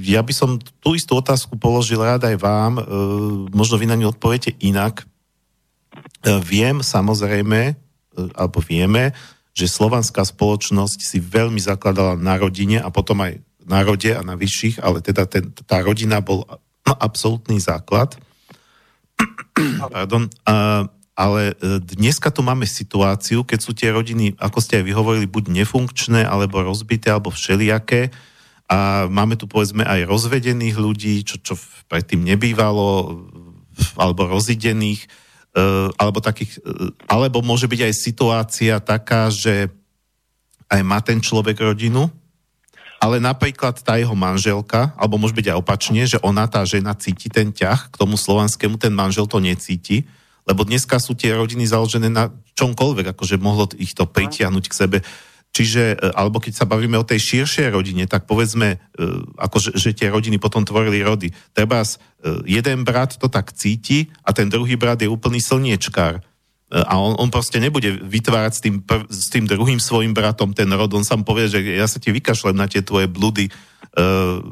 ja by som tú istú otázku položil rád aj vám, možno vy na ňu odpoviete inak. Viem samozrejme, alebo vieme, že slovanská spoločnosť si veľmi zakladala na rodine a potom aj na rode a na vyšších, ale teda ten, tá rodina bol absolútny základ. Pardon. A, ale e, dneska tu máme situáciu, keď sú tie rodiny, ako ste aj vyhovorili, buď nefunkčné, alebo rozbité, alebo všelijaké. A máme tu povedzme aj rozvedených ľudí, čo, čo predtým nebývalo, alebo rozidených alebo takých, eh, alebo môže byť aj situácia taká, že aj má ten človek rodinu, ale napríklad tá jeho manželka, alebo môže byť aj opačne, že ona, tá žena, cíti ten ťah k tomu slovanskému, ten manžel to necíti, lebo dneska sú tie rodiny založené na čomkoľvek, akože mohlo ich to pritiahnuť k sebe. Čiže, e, alebo keď sa bavíme o tej širšej rodine, tak povedzme, e, akože, že tie rodiny potom tvorili rody. Treba e, jeden brat to tak cíti a ten druhý brat je úplný slniečkár a on, on proste nebude vytvárať s tým, s tým druhým svojim bratom ten rod, on sám povie, že ja sa ti vykašlem na tie tvoje bludy uh,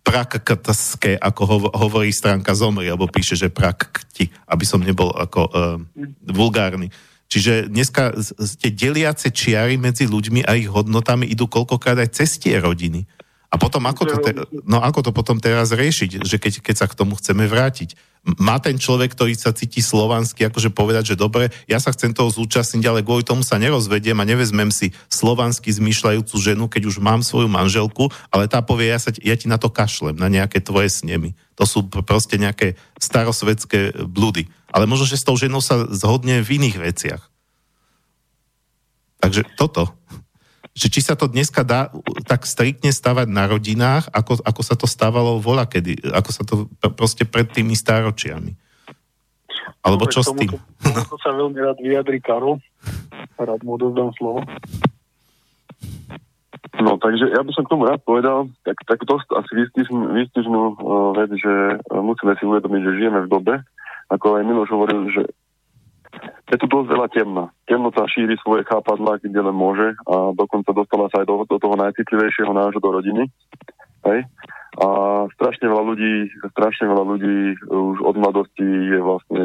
prakkaské, ako ho, hovorí stránka Zomri, alebo píše, že prakti, aby som nebol ako uh, vulgárny. Čiže dneska tie deliace čiary medzi ľuďmi a ich hodnotami idú koľkokrát aj cez tie rodiny. A potom ako to, te, no ako to potom teraz riešiť, že keď, keď sa k tomu chceme vrátiť? Má ten človek, ktorý sa cíti slovansky, akože povedať, že dobre, ja sa chcem toho zúčastniť, ale kvôli tomu sa nerozvediem a nevezmem si slovansky zmýšľajúcu ženu, keď už mám svoju manželku, ale tá povie, ja, sa, ja ti na to kašlem, na nejaké tvoje snemy. To sú proste nejaké starosvedské blúdy. Ale možno, že s tou ženou sa zhodne v iných veciach. Takže toto že či sa to dneska dá tak striktne stavať na rodinách, ako, ako sa to stávalo voľa kedy, ako sa to proste pred tými stáročiami. Alebo čo s tým? To sa veľmi rád vyjadri Karol. Rád mu odozdám slovo. No, takže ja by som k tomu rád povedal, tak, tak dosť asi výstižnú uh, vec, že uh, musíme si uvedomiť, že žijeme v dobe, ako aj Miloš hovoril, že je tu dosť veľa temna. Temnota šíri svoje chápadlá, kde len môže a dokonca dostala sa aj do, do toho najcitlivejšieho nášho do rodiny. Hej? A strašne veľa ľudí, strašne veľa ľudí už od mladosti je vlastne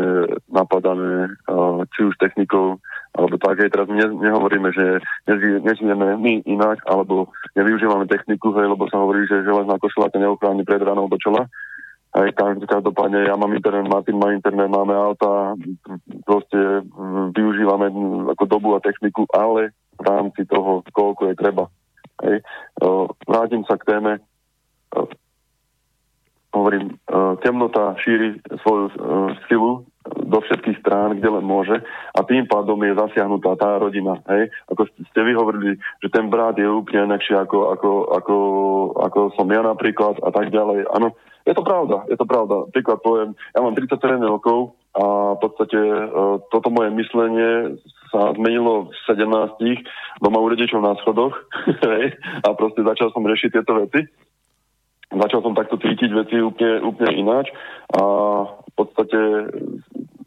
napadané, či už technikou, alebo tak, aj teraz ne, nehovoríme, že nežijeme my inak, alebo nevyužívame techniku, hej, lebo sa hovorí, že železná košela to neochráni pred ranou do čela. Aj každopádne ja mám internet, Martin má internet, máme auta, proste využívame ako dobu a techniku, ale v rámci toho, koľko je treba. Hej. Vrátim sa k téme. Hovorím, temnota šíri svoju silu do všetkých strán, kde len môže a tým pádom je zasiahnutá tá rodina. Hej? Ako ste vy hovorili, že ten brat je úplne inakší ako, ako, ako, ako som ja napríklad a tak ďalej. Áno, je to pravda, je to pravda. Príklad poviem, ja mám 37 rokov a v podstate toto moje myslenie sa zmenilo v 17 doma u rodičov na schodoch a proste začal som riešiť tieto veci. Začal som takto cítiť veci úplne, úplne ináč a v podstate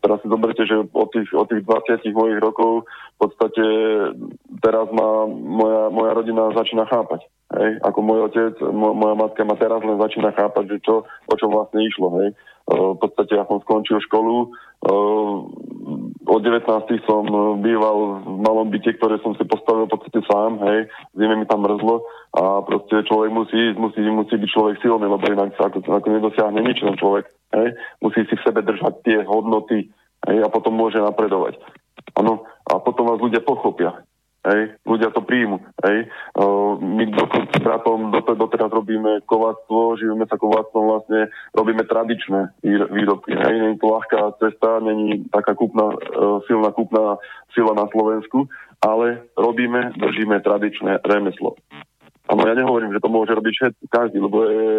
teraz si zoberte, že od tých, od tých 20 mojich rokov v podstate teraz ma moja, moja rodina začína chápať. Hej, ako môj otec, moja matka ma teraz len začína chápať, že čo, o čo vlastne išlo. Hej. V podstate ja som skončil školu, od 19 som býval v malom byte, ktoré som si postavil v podstate sám, hej, zime mi tam mrzlo a proste človek musí ísť, musí, musí byť človek silný, lebo inak sa ako, ako nedosiahne nič ten človek, hej, musí si v sebe držať tie hodnoty, hej, a potom môže napredovať. Áno, a potom vás ľudia pochopia. Hej, ľudia to príjmu. Hej. My s bratom doteraz robíme kováctvo, živíme sa kováctvom, vlastne robíme tradičné výrobky. Hej. Není to ľahká cesta, není taká kúpna, uh, silná kúpna sila na Slovensku, ale robíme, držíme tradičné remeslo. Áno, ja nehovorím, že to môže robiť všetci, každý, lebo je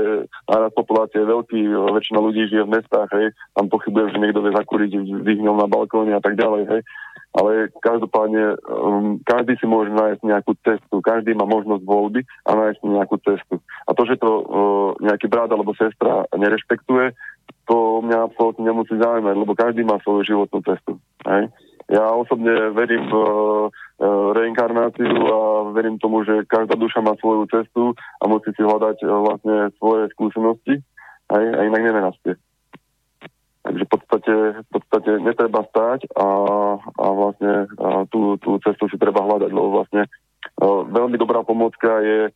náraz populácie je veľký, väčšina ľudí žije v mestách, hej, tam pochybujem, že niekto vie zakúriť vyhňom na balkóne a tak ďalej, hej ale každopádne um, každý si môže nájsť nejakú cestu, každý má možnosť voľby a nájsť nejakú cestu. A to, že to uh, nejaký brat alebo sestra nerešpektuje, to mňa absolútne nemusí zaujímať, lebo každý má svoju životnú cestu. Hej? Ja osobne verím v uh, reinkarnáciu a verím tomu, že každá duša má svoju cestu a musí si hľadať uh, vlastne svoje skúsenosti hej? a inak nenastie. Takže v podstate, v podstate netreba stať a, a vlastne a tú, tú cestu si treba hľadať, lebo vlastne a, veľmi dobrá pomocka je a,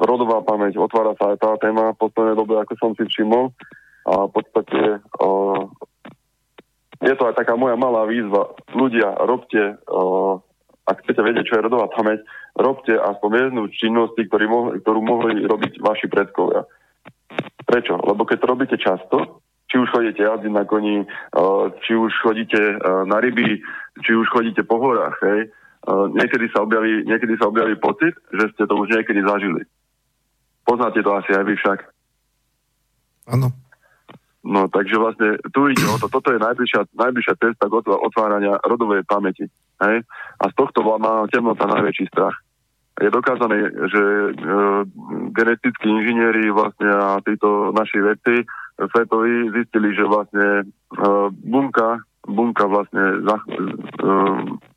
rodová pamäť. Otvára sa aj tá téma v poslednej dobe, ako som si všimol. A v podstate a, je to aj taká moja malá výzva. Ľudia, robte, a, ak chcete vedieť, čo je rodová pamäť, robte aspoň jednu činnosti, ktorý mohli, ktorú mohli robiť vaši predkovia. Prečo? Lebo keď to robíte často, či už chodíte jazdiť na koni, či už chodíte na ryby, či už chodíte po horách, hej, uh, niekedy, sa objaví, niekedy sa objaví pocit, že ste to už niekedy zažili. Poznáte to asi aj vy však. Áno. No, takže vlastne tu ide o to, toto je najbližšia, najbližšia cesta k otvárania rodovej pamäti. Hej? A z tohto má temnota najväčší strach. Je dokázané, že e, genetickí inžinieri vlastne a títo naši vedci svetoví zistili, že vlastne e, bunka, bunka vlastne za, e,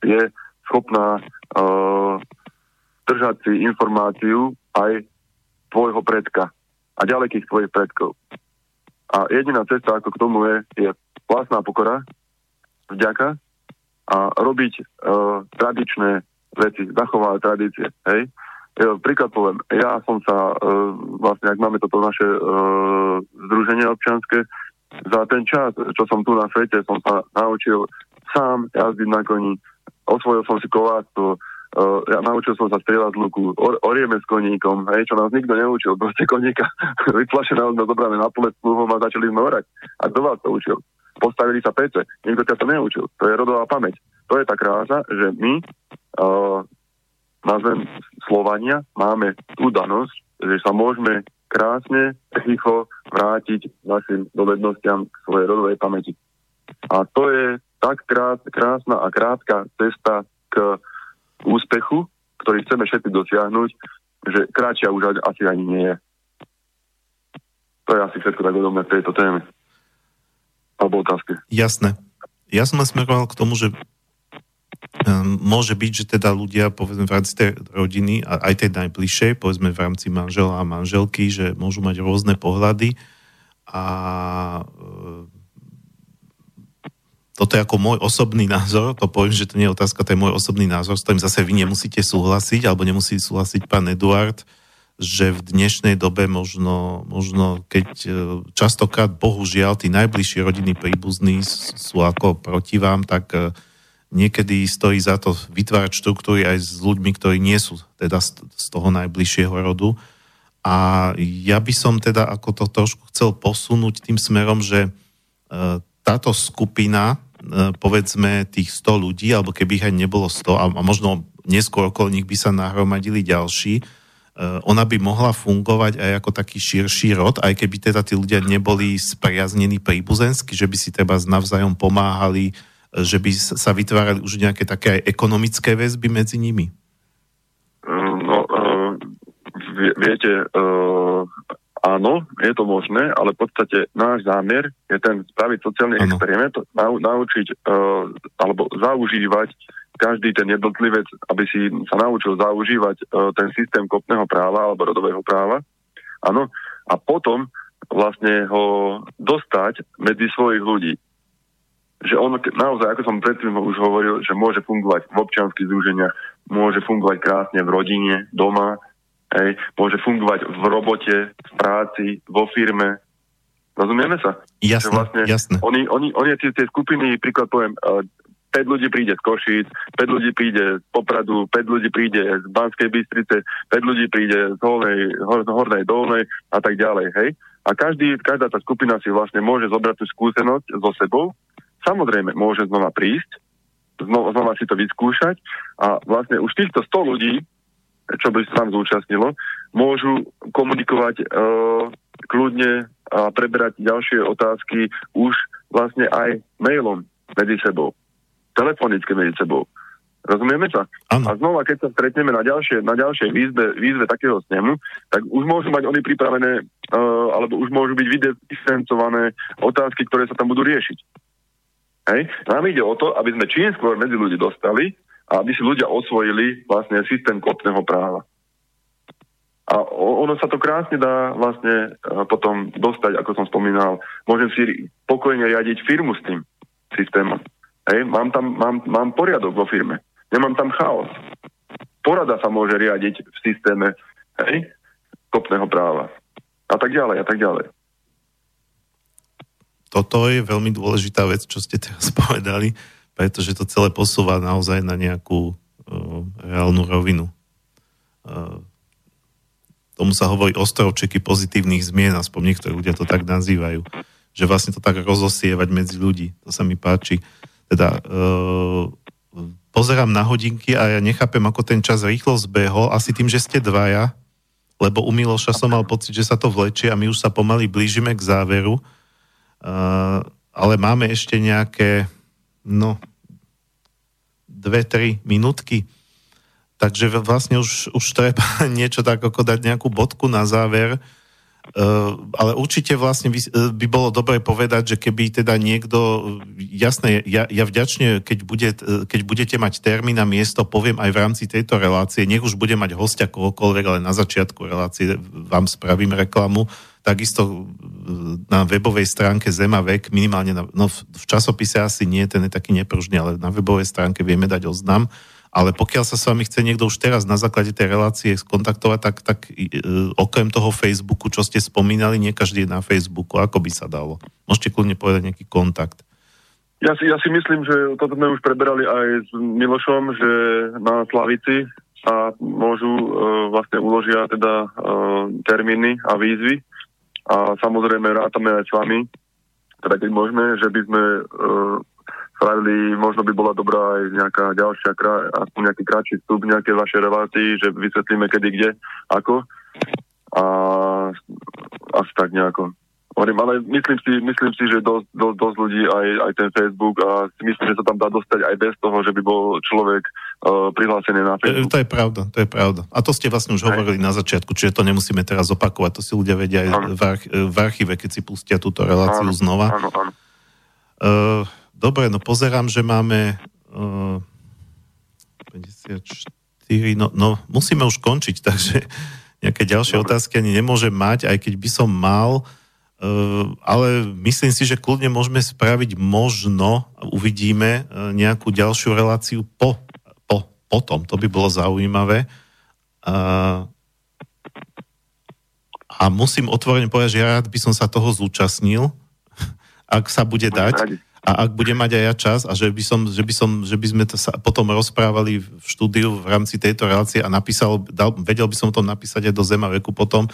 je schopná e, držať si informáciu aj tvojho predka a ďalekých tvojich predkov. A jediná cesta, ako k tomu je, je vlastná pokora, vďaka a robiť uh, tradičné veci, zachovať tradície. Hej? Príklad poviem, ja som sa, uh, vlastne, ak máme toto naše uh, združenie občianske, za ten čas, čo som tu na svete, som sa naučil sám jazdiť na koni, osvojil som si kováctvo, Uh, ja naučil som sa strieľať z luku, or, orieme s koníkom, hej, čo nás nikto neučil, proste koníka vyplašené sme zobrali na pole s pluhom a začali sme orať. A kto vás to učil? Postavili sa pece, nikto ťa to neučil. To je rodová pamäť. To je tá krása, že my, uh, nazvem Slovania, máme tú danosť, že sa môžeme krásne, rýchlo vrátiť našim dovednostiam k svojej rodovej pamäti. A to je tak krás, krásna a krátka cesta k úspechu, ktorý chceme všetci dosiahnuť, že kráčia už asi ani nie je. To je asi všetko tak odo v tejto téme. Alebo otázke. Jasné. Ja som smeroval k tomu, že môže byť, že teda ľudia, povedzme v rámci tej rodiny, aj tej najbližšej, povedzme v rámci manžela a manželky, že môžu mať rôzne pohľady a toto je ako môj osobný názor, to poviem, že to nie je otázka, to je môj osobný názor, s ktorým zase vy nemusíte súhlasiť, alebo nemusí súhlasiť pán Eduard, že v dnešnej dobe možno, možno keď e, častokrát, bohužiaľ, tí najbližší rodiny príbuzní sú ako proti vám, tak e, niekedy stojí za to vytvárať štruktúry aj s ľuďmi, ktorí nie sú teda z toho najbližšieho rodu. A ja by som teda ako to trošku chcel posunúť tým smerom, že e, táto skupina E, povedzme tých 100 ľudí, alebo keby ich aj nebolo 100 a, možno neskôr okolo nich by sa nahromadili ďalší, e, ona by mohla fungovať aj ako taký širší rod, aj keby teda tí ľudia neboli spriaznení príbuzensky, že by si treba navzájom pomáhali, že by sa vytvárali už nejaké také aj ekonomické väzby medzi nimi? No, uh, viete, uh, Áno, je to možné, ale v podstate náš zámer je ten spraviť sociálny ano. experiment, nau, naučiť uh, alebo zaužívať každý ten jednotlivec, aby si sa naučil zaužívať uh, ten systém kopného práva alebo rodového práva. Áno. A potom vlastne ho dostať medzi svojich ľudí. Že on naozaj, ako som predtým už hovoril, že môže fungovať v občianských združeniach, môže fungovať krásne v rodine, doma, Hej, môže fungovať v robote, v práci, vo firme. Rozumieme sa? Jasné, vlastne jasné. Oni, oni, oni tie, tie skupiny, príklad poviem, uh, e, 5 ľudí príde z Košíc, 5 ľudí príde z Popradu, 5 ľudí príde z Banskej Bystrice, 5 ľudí príde z Hornej, Hor, Hornej Dolnej a tak ďalej, hej? A každý, každá tá skupina si vlastne môže zobrať tú skúsenosť so sebou. Samozrejme, môže znova prísť, znova, znova si to vyskúšať a vlastne už týchto 100 ľudí čo by sa tam zúčastnilo, môžu komunikovať uh, kľudne a preberať ďalšie otázky už vlastne aj mailom medzi sebou, telefonicky medzi sebou. Rozumieme sa? Ano. A znova, keď sa stretneme na ďalšie, na ďalšej výzve, výzve takého snemu, tak už môžu mať oni pripravené, uh, alebo už môžu byť vydiferencované otázky, ktoré sa tam budú riešiť. Hej? Nám ide o to, aby sme čím skôr medzi ľudí dostali a aby si ľudia osvojili vlastne systém kopného práva. A ono sa to krásne dá vlastne e, potom dostať, ako som spomínal. Môžem si pokojne riadiť firmu s tým systémom. Hej, mám tam mám, mám poriadok vo firme. Nemám tam chaos. Porada sa môže riadiť v systéme hej, kopného práva. A tak ďalej, a tak ďalej. Toto je veľmi dôležitá vec, čo ste teraz povedali pretože to celé posúva naozaj na nejakú uh, reálnu rovinu. Uh, tomu sa hovorí ostrovčeky pozitívnych zmien, aspoň niektorí ľudia to tak nazývajú, že vlastne to tak rozosievať medzi ľudí. To sa mi páči. Teda uh, pozerám na hodinky a ja nechápem, ako ten čas rýchlo zbehol, asi tým, že ste dvaja, lebo u Miloša som mal pocit, že sa to vlečie a my už sa pomaly blížime k záveru. Uh, ale máme ešte nejaké, no, dve, tri minútky. Takže vlastne už, už treba niečo tak ako dať nejakú bodku na záver. Uh, ale určite vlastne by, uh, by bolo dobre povedať, že keby teda niekto, jasné, ja, ja vďačne, keď, bude, keď budete mať termín a miesto, poviem aj v rámci tejto relácie, nech už bude mať hostia kohokoľvek, ale na začiatku relácie vám spravím reklamu, takisto na webovej stránke Zemavek, minimálne na, no v časopise asi nie, ten je taký nepružný, ale na webovej stránke vieme dať oznam. Ale pokiaľ sa s vami chce niekto už teraz na základe tej relácie skontaktovať, tak, tak e, okrem toho Facebooku, čo ste spomínali, nie každý je na Facebooku, ako by sa dalo. Môžete kľudne povedať nejaký kontakt. Ja si, ja si myslím, že toto sme už preberali aj s Milošom, že na Slavici sa môžu e, vlastne uložia teda e, termíny a výzvy a samozrejme rátame aj s vami, teda keď môžeme, že by sme uh, spravili, možno by bola dobrá aj nejaká ďalšia, aspoň nejaký kratší vstup, nejaké vaše relácii, že vysvetlíme kedy, kde, ako. A asi tak nejako. Hovorím, ale myslím si, myslím si, že dosť, dosť, dosť ľudí aj, aj ten Facebook a si myslím, že sa tam dá dostať aj bez toho, že by bol človek uh, prihlásený na Facebook. To je pravda, to je pravda. A to ste vlastne už aj. hovorili na začiatku, čiže to nemusíme teraz opakovať, to si ľudia vedia aj v, arch- v archíve, keď si pustia túto reláciu áno, znova. Áno, áno. Uh, dobre, no pozerám, že máme uh, 54, no, no musíme už končiť, takže nejaké ďalšie dobre. otázky ani nemôžem mať, aj keď by som mal. Ale myslím si, že kľudne môžeme spraviť možno, uvidíme, e, nejakú ďalšiu reláciu po, po, potom. To by bolo zaujímavé. A musím otvorene povedať, že ja rád by som sa toho zúčastnil, ak sa bude dať a ak budem mať aj ja čas a že by, som, že by, som, že by sme to sa potom rozprávali v štúdiu v rámci tejto relácie a napísal, dal, vedel by som to napísať aj do Zema veku potom e,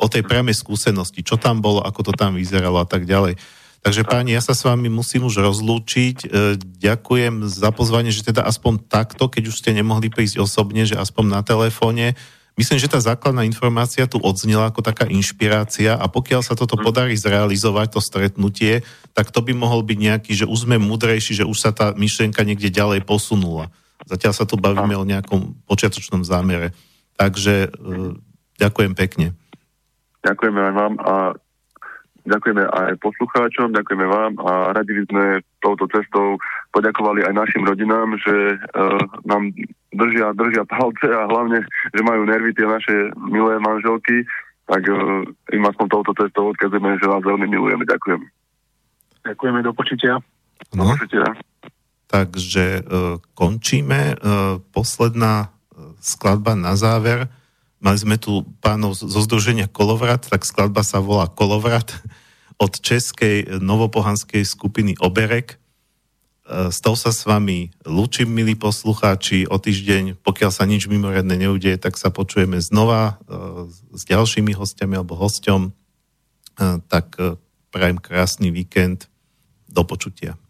o tej priamej skúsenosti, čo tam bolo, ako to tam vyzeralo a tak ďalej. Takže páni, ja sa s vami musím už rozlúčiť. E, ďakujem za pozvanie, že teda aspoň takto, keď už ste nemohli prísť osobne, že aspoň na telefóne Myslím, že tá základná informácia tu odznela ako taká inšpirácia a pokiaľ sa toto podarí zrealizovať, to stretnutie, tak to by mohol byť nejaký, že už sme múdrejší, že už sa tá myšlienka niekde ďalej posunula. Zatiaľ sa tu bavíme o nejakom počiatočnom zámere. Takže uh, ďakujem pekne. Ďakujeme aj vám a ďakujeme aj poslucháčom, ďakujeme vám a radi by sme touto cestou poďakovali aj našim rodinám, že uh, nám držia, držia palce a hlavne, že majú nervy tie naše milé manželky, tak uh, im aspoň touto cestou odkazujeme, že vás veľmi milujeme. Ďakujem. Ďakujeme, do počutia. No. Do počutia. Takže uh, končíme. Uh, posledná skladba na záver. Mali sme tu pánov zo združenia Kolovrat, tak skladba sa volá Kolovrat od českej novopohanskej skupiny Oberek. E, s tou sa s vami lúčim, milí poslucháči, o týždeň, pokiaľ sa nič mimoriadne neudie, tak sa počujeme znova e, s ďalšími hostiami alebo hosťom. E, tak prajem krásny víkend. Do počutia.